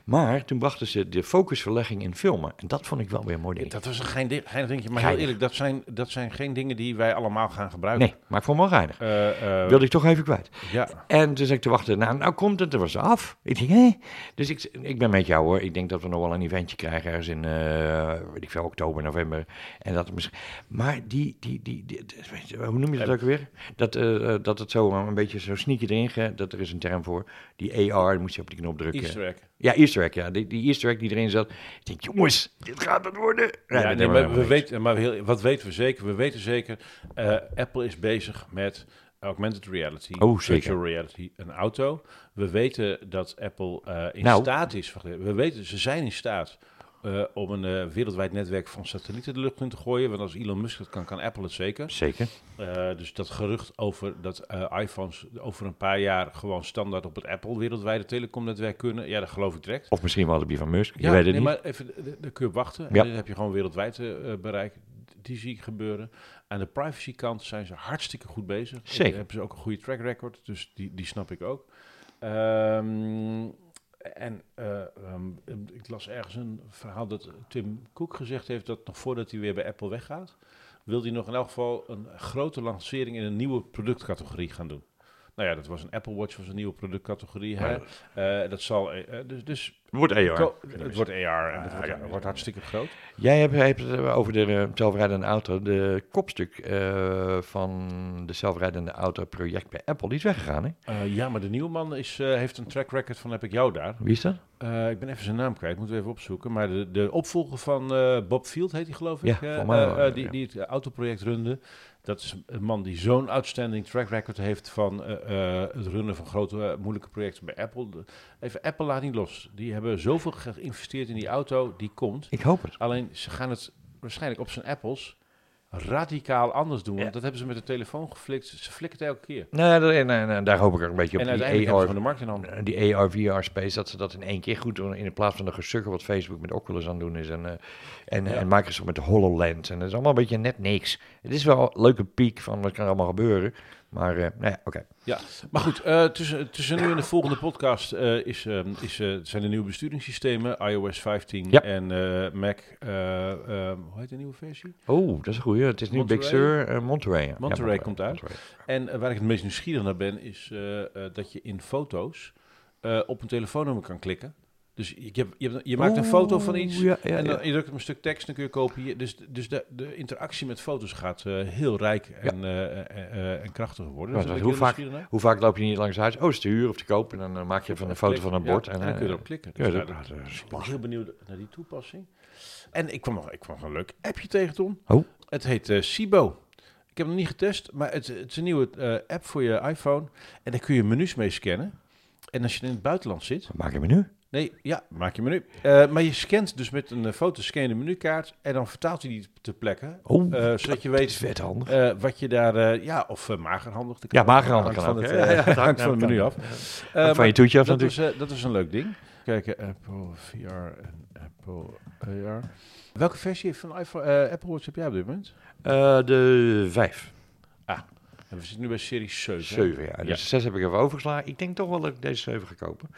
Speaker 2: Maar toen brachten ze de focusverlegging in filmen. En dat vond ik wel weer een mooi ding.
Speaker 1: Dat was een geinig dingetje. Maar heel eerlijk, dat zijn, dat zijn geen dingen die wij allemaal gaan gebruiken.
Speaker 2: Nee, maar ik vond wel geinig.
Speaker 1: Eh,
Speaker 2: Wilde ik toch even kwijt.
Speaker 1: Ja,
Speaker 2: En toen zat ik te wachten, nou, nou komt het, er was af. Ik denk, hé. Dus ik, ik ben met jou hoor. Ik denk dat we nog wel een eventje krijgen ergens in, weet ik veel, oktober, november. En dat misschien... Maar die, die, die, die- hoe noem je dat ook weer? Dat, eh, eh, dat het zo een beetje zo sneaky erin gaat, dat er is een term voor. Die AR, dan moet je op die knop drukken.
Speaker 1: Easter egg.
Speaker 2: Ja, Easter egg, ja. Die, die Easter egg die erin zat. Ik denk, jongens, dit gaat het worden.
Speaker 1: Ja, nee, maar,
Speaker 2: we
Speaker 1: weten, maar heel, wat weten we zeker? We weten zeker, eh, Apple is bezig met augmented reality,
Speaker 2: Oh,
Speaker 1: virtual reality, een auto. We weten dat Apple eh, in
Speaker 2: Nou.
Speaker 1: staat is, we weten, ze zijn in staat eh, om een eh, wereldwijd netwerk van satellieten de lucht in te gooien. Want als Elon Musk het kan, kan Apple het zeker.
Speaker 2: Zeker.
Speaker 1: Eh, dus dat gerucht over dat iPhones over een paar jaar gewoon standaard op het Apple wereldwijde telecomnetwerk kunnen, ja, dat geloof ik direct.
Speaker 2: Of misschien wel de bier van Musk. Je
Speaker 1: Ja,
Speaker 2: weet het
Speaker 1: nee,
Speaker 2: niet.
Speaker 1: maar even, d- d- dan kun je wachten.
Speaker 2: Ja.
Speaker 1: En dan heb je gewoon wereldwijd bereik. Die zie ik gebeuren. Aan de privacy kant zijn ze hartstikke goed bezig.
Speaker 2: Zeker.
Speaker 1: Daar hebben ze ook een goede track record, dus die, die snap ik ook. Ehm, en eh, ehm, ik las ergens een verhaal dat Tim Cook gezegd heeft dat nog voordat hij weer bij Apple weggaat, wil hij nog in elk geval een grote lancering in een nieuwe productcategorie gaan doen. Nou ja, dat was een Apple Watch, was een nieuwe productcategorie. Hè? Eh, dat zal, eh, eh, dus, dus
Speaker 2: Wordt AR.
Speaker 1: Ko- het wordt AR en het
Speaker 2: Ah,
Speaker 1: wordt,
Speaker 2: ja.
Speaker 1: wordt hartstikke groot.
Speaker 2: Jij hebt, hebt over de zelfrijdende auto. De kopstuk van de zelfrijdende auto project bij Apple, die is weggegaan, hè?
Speaker 1: Ja, maar de nieuwe man is, heeft een track record van heb ik jou daar.
Speaker 2: Wie is dat?
Speaker 1: Ik ben even zijn naam kwijt, moeten we even opzoeken. Maar de, de opvolger van Bob Field heet hij geloof ik.
Speaker 2: Ja, mij
Speaker 1: die, die het autoproject runde. Dat is een man die zo'n outstanding track record heeft van eh, eh, het runnen van grote eh, moeilijke projecten bij Apple. Even, Apple laat niet los. Die hebben zoveel geïnvesteerd in die auto, die komt.
Speaker 2: Ik hoop het.
Speaker 1: Alleen ze gaan het waarschijnlijk op zijn Apples radicaal anders doen.
Speaker 2: Ja.
Speaker 1: Want dat hebben ze met de telefoon geflikt. Ze flikken het elke keer.
Speaker 2: Nee, nee, nee, nee, daar hoop ik ook een beetje op.
Speaker 1: en uiteindelijk
Speaker 2: AR,
Speaker 1: gewoon de markt in handen.
Speaker 2: die AR-VR-space, dat ze dat in één keer goed doen. In plaats van de gesukken wat Facebook met Oculus aan doen is. En, eh, en,
Speaker 1: Ja.
Speaker 2: en Microsoft met de HoloLens. En dat is allemaal een beetje net niks. Het is wel een leuke piek van wat kan er allemaal gebeuren. Maar, eh nou ja, oké.
Speaker 1: Maar goed, eh, tussen, tussen nu en de volgende podcast eh, is, ehm, is, zijn de nieuwe besturingssystemen. iOS 15
Speaker 2: Ja.
Speaker 1: en Mac. eh, ehm, hoe heet de nieuwe versie?
Speaker 2: Oh, dat is een goeie. Het is nu Big? Sur, Monterey. ja.
Speaker 1: Monterey
Speaker 2: Ja,
Speaker 1: komt uit.
Speaker 2: Monterey.
Speaker 1: En waar ik het meest nieuwsgierig naar ben, is dat je in foto's op een telefoonnummer kan klikken. Dus je, je, maakt een foto van iets.
Speaker 2: Ja, ja,
Speaker 1: en dan je drukt op een stuk tekst, dan kun je kopiëren. Dus, dus de, de interactie met foto's gaat eh, heel rijk en, eh, eh, eh, en krachtiger worden. Dus
Speaker 2: hoe vaak-. Hoe vaak loop je niet langs huis? Oh, is te huur of te koop. En dan maak je van een foto van een bord. En,
Speaker 1: en dan kun je erop klikken. Dus
Speaker 2: dat- dat is
Speaker 1: ik ben heel benieuwd naar die toepassing. En ik kwam nog, ik kwam nog een leuk appje tegen, Tom.
Speaker 2: Oh.
Speaker 1: Het heet Sibo. Ik heb hem nog niet getest, maar het, het is een nieuwe app voor je iPhone. En daar kun je menus mee scannen. En als je in het buitenland zit...
Speaker 2: Wat maak je me nu?
Speaker 1: Nee, ja, maak je menu. Eh, maar je scant dus met een eh, foto, scan je de menukaart. En dan vertaalt hij die ter plekke.
Speaker 2: Oh,
Speaker 1: eh, zodat je weet
Speaker 2: vet handig.
Speaker 1: wat je daar... ja, of uh, magerhandig.
Speaker 2: Ja, magerhandig kan
Speaker 1: van
Speaker 2: ook,
Speaker 1: het,
Speaker 2: Ja, ja, dat
Speaker 1: hangt van het menu af.
Speaker 2: Van je toetje af
Speaker 1: dat
Speaker 2: natuurlijk.
Speaker 1: is, dat is een leuk ding. Kijken, Apple VR en Apple AR. Welke versie van iPhone, Apple Watch heb jij op dit moment?
Speaker 2: De vijf.
Speaker 1: En we zitten nu bij serie 7.
Speaker 2: Zeven, ja. Dus
Speaker 1: Ja.
Speaker 2: zes heb ik even overgeslagen. Ik denk toch wel dat ik deze zeven ga kopen.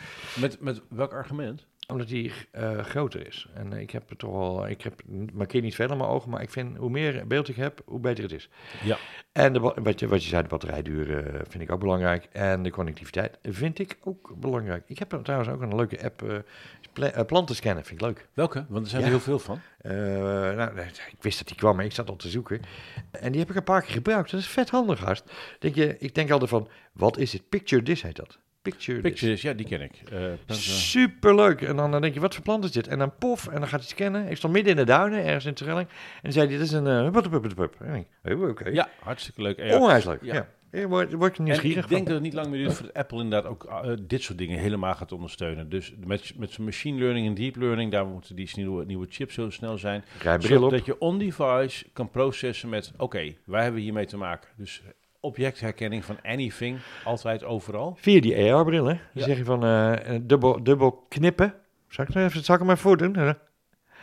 Speaker 1: Met, met welk argument?
Speaker 2: Omdat die eh, groter is. En ik heb er toch wel... Ik heb, markeer niet veel in mijn ogen, maar ik vind hoe meer beeld ik heb, hoe beter het is.
Speaker 1: Ja.
Speaker 2: En de, wat, je, wat je zei, de batterijduur eh, vind ik ook belangrijk. En de connectiviteit vind ik ook belangrijk. Ik heb trouwens ook een leuke app, pla- eh, planten scannen, vind ik leuk.
Speaker 1: Welke? Want er zijn
Speaker 2: Ja.
Speaker 1: er heel veel van.
Speaker 2: Nou, ik wist dat die kwam, maar ik zat al te zoeken. En die heb ik een paar keer gebruikt. Dat is vet handig, gast. Denk je, ik denk altijd van, wat is het? Picture this heet dat. Picture.
Speaker 1: Pictures, ja, die ken ik. Planten-
Speaker 2: Superleuk. En dan, denk je, wat voor plant is dit? En dan pof, en dan gaat hij scannen. Ik stond midden in de duinen, ergens in Terrelling. En dan zei hij, dit is een... En ik denk, oh, oké.
Speaker 1: ja, hartstikke leuk. Ja,
Speaker 2: Onwijs leuk.
Speaker 1: Ja.
Speaker 2: Ja. Ik word, word ik
Speaker 1: En
Speaker 2: nieuwsgierig
Speaker 1: ik denk dat het niet lang meer duurt voordat Apple inderdaad ook dit soort dingen helemaal gaat ondersteunen. Dus met, met zijn machine learning en deep learning, daar moeten die nieuwe, nieuwe chips zo snel zijn.
Speaker 2: Op.
Speaker 1: Zodat je on-device kan processen met, oké, wij hebben hiermee te maken. Dus objectherkenning van anything, altijd overal.
Speaker 2: Via die AR-bril, hè. Dan
Speaker 1: Ja.
Speaker 2: zeg je van, eh, eh, dubbel, dubbel knippen. Zal ik, even, zal ik hem even voordoen? Even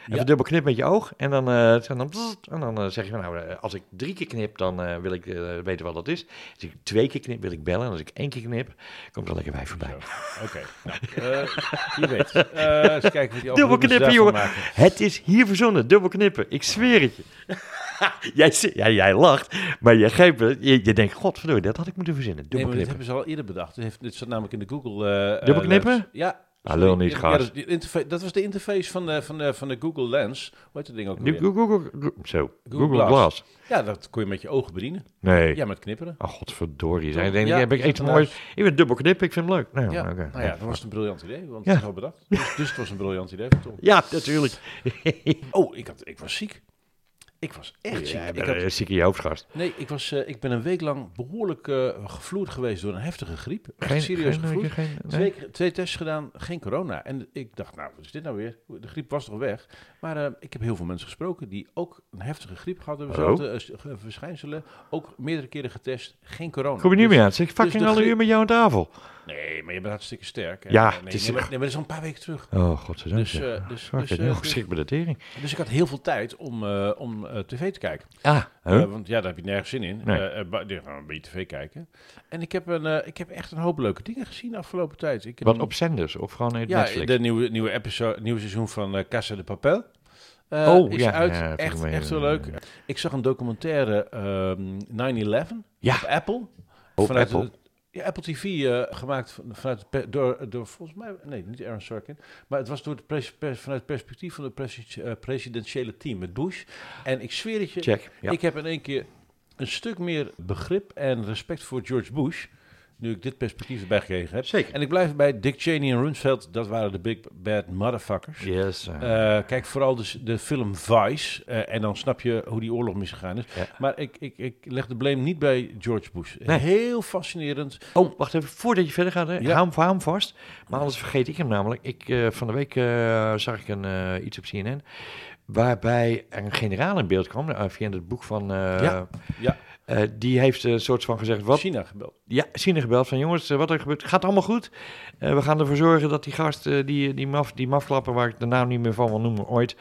Speaker 1: Ja.
Speaker 2: dubbel knip met je oog. En dan, eh, en dan, en dan zeg je van, nou, als ik drie keer knip, dan wil ik weten wat dat is. Als ik twee keer knip, wil ik bellen. En als ik één keer knip, komt er lekker bij voorbij.
Speaker 1: Oké, nou, je weet. Eh eens kijken wat die
Speaker 2: Dubbel knippen, jongen. Het is hier verzonnen, dubbel knippen. Ik zweer het je. jij, z- ja, jij lacht, maar je geeft het. Je, je denkt, godverdomme, dat had ik moeten verzinnen.
Speaker 1: Nee,
Speaker 2: knippen.
Speaker 1: hebben ze al eerder bedacht. Dit, heeft, dit zat namelijk in de Google... eh,
Speaker 2: Dubbel
Speaker 1: eh,
Speaker 2: knippen?
Speaker 1: Lens. Ja.
Speaker 2: Ah, lul niet, gast.
Speaker 1: dat, dat was de interface van de, van de, van de Google Lens. Hoe heet dat ding ook
Speaker 2: Nu,
Speaker 1: alweer?
Speaker 2: Google, Google, zo,
Speaker 1: Google
Speaker 2: Google,
Speaker 1: Glass.
Speaker 2: Glass.
Speaker 1: Ja, dat kon je met je ogen bedienen.
Speaker 2: Nee.
Speaker 1: Ja, met knipperen.
Speaker 2: Oh, godverdorie.
Speaker 1: Toch?
Speaker 2: Ik denk,
Speaker 1: Ja,
Speaker 2: heb ik echt een mooi... Ik ben dubbel knippen, ik vind hem leuk. Nou,
Speaker 1: Ja, nou ja, dat was een briljant idee, want het is al bedacht. Dus, dus het was een briljant idee van Tom.
Speaker 2: Ja, natuurlijk.
Speaker 1: Oh, ik, had, ik was ziek. Ik was echt ziek.
Speaker 2: Ja,
Speaker 1: ik had-
Speaker 2: ziek in je hoofdgast.
Speaker 1: nee, ik, was, eh, ik ben een week lang behoorlijk eh, gevloerd geweest door een heftige griep.
Speaker 2: Geen,
Speaker 1: serieus
Speaker 2: geen,
Speaker 1: gevloerd.
Speaker 2: geen, nee?
Speaker 1: Twee, twee tests gedaan, geen corona. En ik dacht, nou, wat is dit nou weer? De griep was toch weg? Maar eh, ik heb heel veel mensen gesproken die ook een heftige griep.
Speaker 2: Oh.
Speaker 1: Dezelfde eh, verschijnselen. Ook meerdere keren getest, geen corona.
Speaker 2: Kom je niet
Speaker 1: Dus-
Speaker 2: meer aan? Zeg fucking
Speaker 1: de
Speaker 2: alle
Speaker 1: griep-
Speaker 2: uur met jou aan tafel.
Speaker 1: Nee, maar je bent hartstikke sterk. En,
Speaker 2: Ja,
Speaker 1: nee,
Speaker 2: het is-
Speaker 1: nee, maar, nee, maar dat is al een paar weken terug.
Speaker 2: Oh, godzijdank.
Speaker 1: Dus,
Speaker 2: ja.
Speaker 1: eh, dus, dus,
Speaker 2: ik ben
Speaker 1: dus,
Speaker 2: de tering.
Speaker 1: dus ik had heel veel tijd om, eh, om tv te kijken.
Speaker 2: Ah, huh?
Speaker 1: Want ja, daar heb je nergens zin in.
Speaker 2: Nee.
Speaker 1: Nou, een beetje tv kijken. En ik heb, een, ik heb echt een hoop leuke dingen gezien de afgelopen tijd. Ik
Speaker 2: Wat
Speaker 1: een-
Speaker 2: op zenders of gewoon in
Speaker 1: Ja,
Speaker 2: Netflix?
Speaker 1: de nieuwe, nieuwe, episode, nieuwe seizoen van Casa de Papel.
Speaker 2: Oh,
Speaker 1: is
Speaker 2: ja,
Speaker 1: uit.
Speaker 2: ja,
Speaker 1: echt, echt heel leuk. Ik zag een documentaire ehm 9-11
Speaker 2: Ja.
Speaker 1: op Apple.
Speaker 2: Op
Speaker 1: vanuit
Speaker 2: Apple?
Speaker 1: de- ja, Apple TV eh, gemaakt van- vanuit door, door volgens mij, nee, niet Aaron Sorkin, maar het was door het pres- vanuit het perspectief van het eh, presidentiële team met Bush. En ik zweer het je,
Speaker 2: Check. Ja.
Speaker 1: ik heb in één keer een stuk meer begrip en respect voor George Bush, nu ik dit perspectief erbij gekregen heb.
Speaker 2: Zeker.
Speaker 1: En ik blijf bij Dick Cheney en Rumsfeld, dat waren de big bad motherfuckers.
Speaker 2: Yes. eh,
Speaker 1: kijk vooral de, de film Vice eh, en dan snap je hoe die oorlog misgegaan is.
Speaker 2: Ja.
Speaker 1: Maar ik, ik, ik leg de blame niet bij George Bush.
Speaker 2: Nee.
Speaker 1: Heel fascinerend.
Speaker 2: Oh, wacht even. Voordat je verder gaat, hè.
Speaker 1: Ja.
Speaker 2: Hem vast. Maar anders vergeet ik hem namelijk. Ik, eh, van de week zag ik een, iets op CNN... waarbij een generaal in beeld kwam... via het boek van...
Speaker 1: Ja. Ja.
Speaker 2: Eh, die heeft een soort van gezegd... Wat,
Speaker 1: China gebeld.
Speaker 2: Ja, China gebeld van jongens, eh, wat er gebeurt, gaat allemaal goed. Eh, we gaan ervoor zorgen dat die gast, die, die, maf, die mafklapper waar ik de naam niet meer van wil noemen ooit,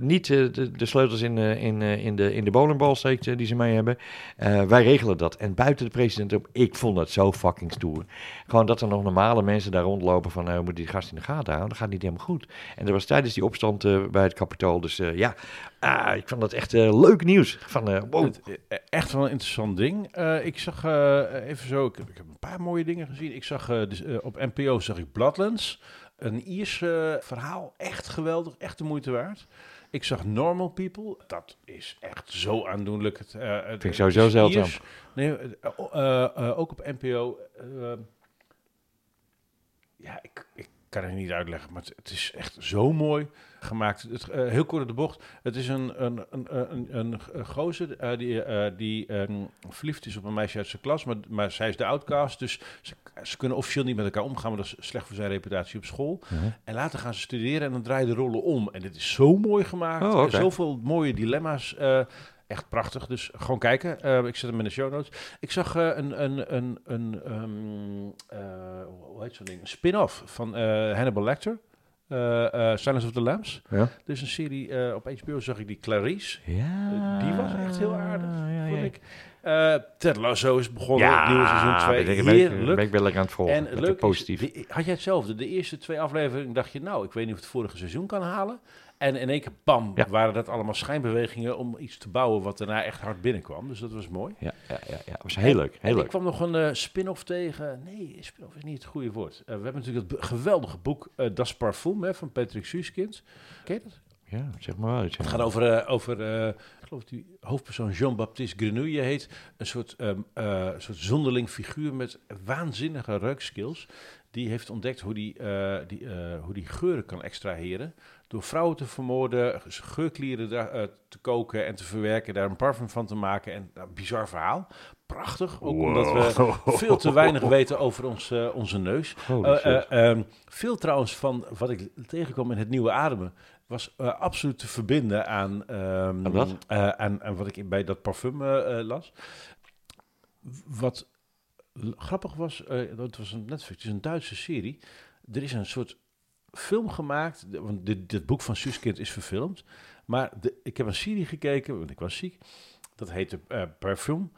Speaker 2: niet de, de sleutels in, in, in, de, in de bowlingbal steekt die ze mee hebben. Wij regelen dat. En buiten de president op, ik vond dat zo fucking stoer. Gewoon dat er nog normale mensen daar rondlopen van, nou, we moeten die gast in de gaten houden. Dat gaat niet helemaal goed. En dat was tijdens die opstand eh, bij het Capitool. Dus eh, ja, ah, ik vond dat echt eh, leuk nieuws. Van, eh, wow.
Speaker 1: Eh, echt wel een interessant ding. Eh, ik zag eh, even zo, ik, ik heb een paar mooie dingen gezien. Ik zag eh, dus, eh, op NPO zag ik Bloodlands. Een Iers eh, verhaal. Echt geweldig, echt de moeite waard. Ik zag Normal People. Dat is echt zo aandoenlijk. Het, eh, het,
Speaker 2: Vind ik sowieso zeldzaam.
Speaker 1: Nee, eh, eh, eh, ook op NPO. Ja, ik, ik kan het niet uitleggen, maar het, het is echt zo mooi gemaakt. Het, eh, heel kort de bocht. Het is een, een, een, een, een, gozer eh, die, eh, die ehm, verliefd is op een meisje uit zijn klas, maar, maar zij is de outcast. Dus ze, ze kunnen officieel niet met elkaar omgaan, maar dat is slecht voor zijn reputatie op school.
Speaker 2: Mhm.
Speaker 1: En later gaan ze studeren en dan draaien de rollen om. En dit is zo mooi gemaakt.
Speaker 2: Oh,
Speaker 1: Zoveel mooie dilemma's. Echt prachtig. Dus gewoon kijken. Eh, ik zet hem in de show notes. Ik zag eh, een, een, een, een ehm, eh, hoe heet zo'n ding? Een spin-off van Hannibal Lecter. Silence of the Lambs.
Speaker 2: Ja.
Speaker 1: Dus een serie op HBO zag ik die Clarice.
Speaker 2: Ja.
Speaker 1: Die was echt heel aardig,
Speaker 2: Ja,
Speaker 1: vond ik. Ted Lasso is begonnen.
Speaker 2: Ja,
Speaker 1: nieuwe seizoen 2.
Speaker 2: ben ik, ben ik-
Speaker 1: Heerlijk.
Speaker 2: ben ik wel lekker aan het volgen.
Speaker 1: En het leuke
Speaker 2: positief.
Speaker 1: is, had jij hetzelfde? De eerste twee afleveringen dacht je, nou, ik weet niet of het vorige seizoen kan halen. En in één keer,
Speaker 2: Ja.
Speaker 1: waren dat allemaal schijnbewegingen om iets te bouwen wat daarna echt hard binnenkwam. Dus dat was mooi.
Speaker 2: Ja, ja, ja, ja. was heel leuk. Heel leuk.
Speaker 1: ik kwam nog een eh, spin-off tegen. Nee, spin-off is niet het goede woord. Eh, we hebben natuurlijk het geweldige boek eh Das Parfum hè, van Patrick Suskind. Ken je dat?
Speaker 2: Ja, zeg maar.
Speaker 1: Het gaat over, over ik geloof dat die hoofdpersoon Jean-Baptiste Grenouille heet. Een soort, eh, soort zonderling figuur met waanzinnige reukskills. Die heeft ontdekt hoe die, die, hoe die geuren kan extraheren. Door vrouwen te vermoorden, geurklieren eh, te koken en te verwerken. Daar een parfum van te maken. En nou, bizar verhaal. Prachtig, ook omdat we veel te weinig weten over ons, eh, onze neus. Eh, eh, ehm, veel trouwens van wat ik tegenkwam in het nieuwe ademen was absoluut te verbinden aan, ehm,
Speaker 2: Aan wat?
Speaker 1: aan, aan wat ik bij dat parfum las. Wat grappig was, dat was een Netflix, het is een Duitse serie. Er is een soort film gemaakt, want dit, dit boek van Suskind is verfilmd. Maar de, ik heb een serie gekeken, want ik was ziek. Dat heette eh Parfum.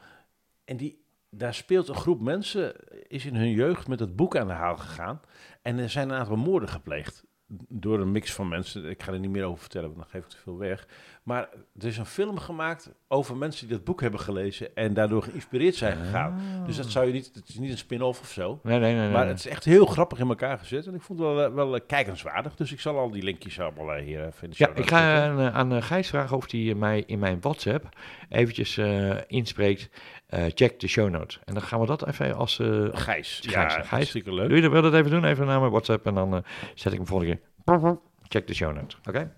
Speaker 1: En die, daar speelt een groep mensen, is in hun jeugd met het boek aan de haal gegaan. En er zijn een aantal moorden gepleegd. Door een mix van mensen. Ik ga er niet meer over vertellen, want dan geef ik te veel weg. Maar er is een film gemaakt over mensen die dat boek hebben gelezen. En daardoor geïnspireerd zijn gegaan. Dus dat zou je niet, het is niet een spin-off of zo.
Speaker 2: Nee, nee, nee.
Speaker 1: Maar het is echt heel grappig in elkaar gezet. En ik vond het wel, eh, wel eh, kijkenswaardig. Dus ik zal al die linkjes allemaal eh, hier show
Speaker 2: Ja, ik ga aan, aan Gijs vragen of hij mij in mijn WhatsApp eventjes inspreekt. Eh, check de show notes. En dan gaan we dat even als... eh,
Speaker 1: Gijs.
Speaker 2: Gijs,
Speaker 1: Ja,
Speaker 2: Gijs.
Speaker 1: hartstikke leuk.
Speaker 2: Doe je dat, wil dat even doen? Even naar mijn WhatsApp en dan eh, zet ik hem volgende keer. Check de show notes. Oké?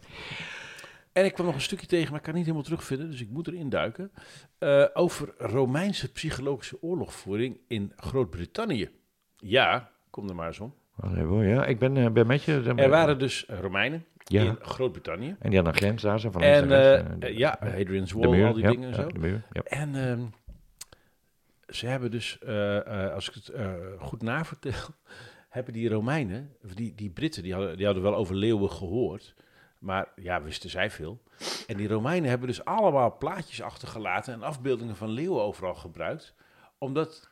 Speaker 1: En ik kwam nog een stukje tegen, maar ik kan niet helemaal terugvinden, dus ik moet erin duiken. Over Romeinse psychologische oorlogvoering in Groot-Brittannië. Ja, kom er maar eens om.
Speaker 2: Ja, ik ben, ben met je.
Speaker 1: Er waren dus Romeinen
Speaker 2: Ja.
Speaker 1: in Groot-Brittannië.
Speaker 2: En die hadden een grens daar, zo van
Speaker 1: En
Speaker 2: de-
Speaker 1: ja, Hadrian's Wall,
Speaker 2: muur,
Speaker 1: al die
Speaker 2: ja,
Speaker 1: dingen en zo.
Speaker 2: de muur.
Speaker 1: En ehm, ze hebben dus, eh, eh, als ik het eh, goed navertel, hebben die Romeinen, of die, die Britten, die hadden, die hadden wel over leeuwen gehoord. Maar ja, wisten zij veel. En die Romeinen hebben dus allemaal plaatjes achtergelaten en afbeeldingen van leeuwen overal gebruikt. Omdat,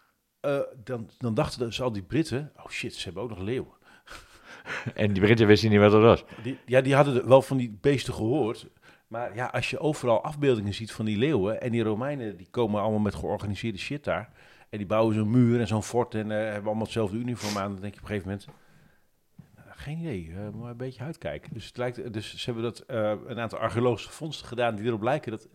Speaker 1: dan, dan dachten dus al die Britten, oh shit, ze hebben ook nog leeuwen.
Speaker 2: En die Britten wisten niet wat dat was.
Speaker 1: Die, ja, die hadden wel van die beesten gehoord. Maar ja, als je overal afbeeldingen ziet van die leeuwen... en die Romeinen, die komen allemaal met georganiseerde shit daar... en die bouwen zo'n muur en zo'n fort... en eh, hebben allemaal hetzelfde uniform aan... dan denk je op een gegeven moment... nou, geen idee, eh maar een beetje uitkijken. Dus, het lijkt, dus ze hebben dat, eh, een aantal archeologische vondsten gedaan... die erop lijken dat,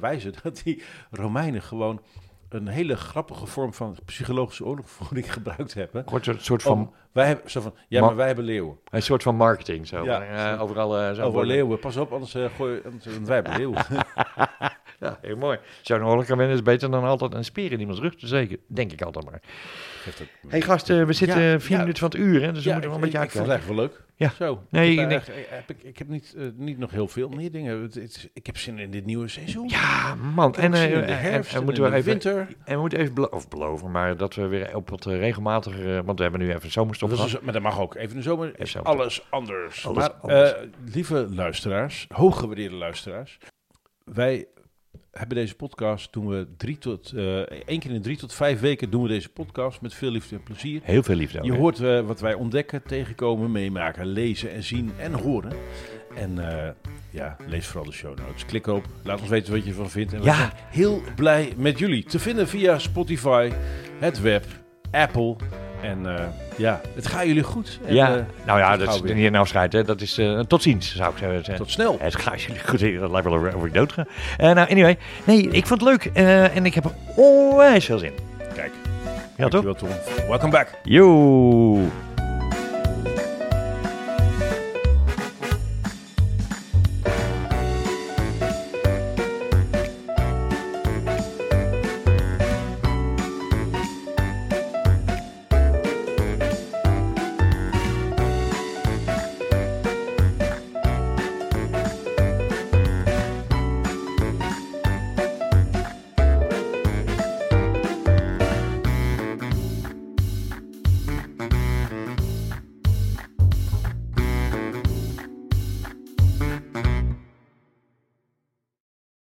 Speaker 1: wijzen dat die Romeinen gewoon... een hele grappige vorm van psychologische oorlogvoering gebruikt hebben...
Speaker 2: Kort een soort van,
Speaker 1: Om, wij hebben, zo van, ja,
Speaker 2: Ma-
Speaker 1: maar wij hebben leeuwen.
Speaker 2: een soort van marketing. Zo.
Speaker 1: Ja.
Speaker 2: Eh, overal eh, zo
Speaker 1: Over leeuwen, pas op, anders uh, gooi anders, want wij hebben leeuwen.
Speaker 2: Ja, heel mooi. Zo'n oorlog kan winnen is beter dan altijd een speer in iemands rug te zeker. Denk ik altijd maar. Hey, gasten, we zitten
Speaker 1: Ja,
Speaker 2: vier
Speaker 1: ja.
Speaker 2: minuten van het uur, hè, dus we
Speaker 1: Ja,
Speaker 2: moeten wel
Speaker 1: ik,
Speaker 2: een beetje
Speaker 1: ik vond het eigenlijk wel leuk.
Speaker 2: Ja.
Speaker 1: Zo.
Speaker 2: Nee,
Speaker 1: ik,
Speaker 2: ik
Speaker 1: heb, ik, ik heb niet, eh, niet nog heel veel meer dingen. Het, het- ik heb zin in dit nieuwe seizoen.
Speaker 2: Ja, man. En, eh,
Speaker 1: in de
Speaker 2: en-
Speaker 1: herfst
Speaker 2: en
Speaker 1: en
Speaker 2: moeten
Speaker 1: in
Speaker 2: we
Speaker 1: de
Speaker 2: even,
Speaker 1: winter.
Speaker 2: en we moeten even belo- of beloven, maar dat we weer op wat eh, regelmatiger, want we hebben nu even zomerstop
Speaker 1: Dat is, dus- maar dat mag ook. Even de zomer
Speaker 2: Even
Speaker 1: alles anders.
Speaker 2: Alles
Speaker 1: maar
Speaker 2: anders.
Speaker 1: eh, lieve luisteraars, hooggewaardeerde luisteraars. Wij hebben deze podcast, doen we drie tot, eh één keer in drie tot vijf weken doen we deze podcast met veel liefde en plezier.
Speaker 2: Heel veel liefde.
Speaker 1: Je
Speaker 2: ook,
Speaker 1: hoort eh, wat wij ontdekken, tegenkomen, meemaken, lezen en zien en horen. En eh, ja, lees vooral de show notes. Klik op, laat ons weten wat je ervan vindt. En we
Speaker 2: Ja.
Speaker 1: zijn heel blij met jullie. Te vinden via Spotify, het web, Apple. En eh, ja, het gaat jullie goed. En,
Speaker 2: ja,
Speaker 1: eh,
Speaker 2: nou ja, dat is niet een afscheid. Hè. Dat is eh, tot ziens, zou ik zeggen.
Speaker 1: Tot snel.
Speaker 2: Het gaat jullie goed. Dat lijkt wel of ik dood ga. Nou, anyway. Nee, ik vond het leuk. en ik heb er onwijs veel zin.
Speaker 1: Kijk,
Speaker 2: Ja, toch?
Speaker 1: Welcome back.
Speaker 2: Yo.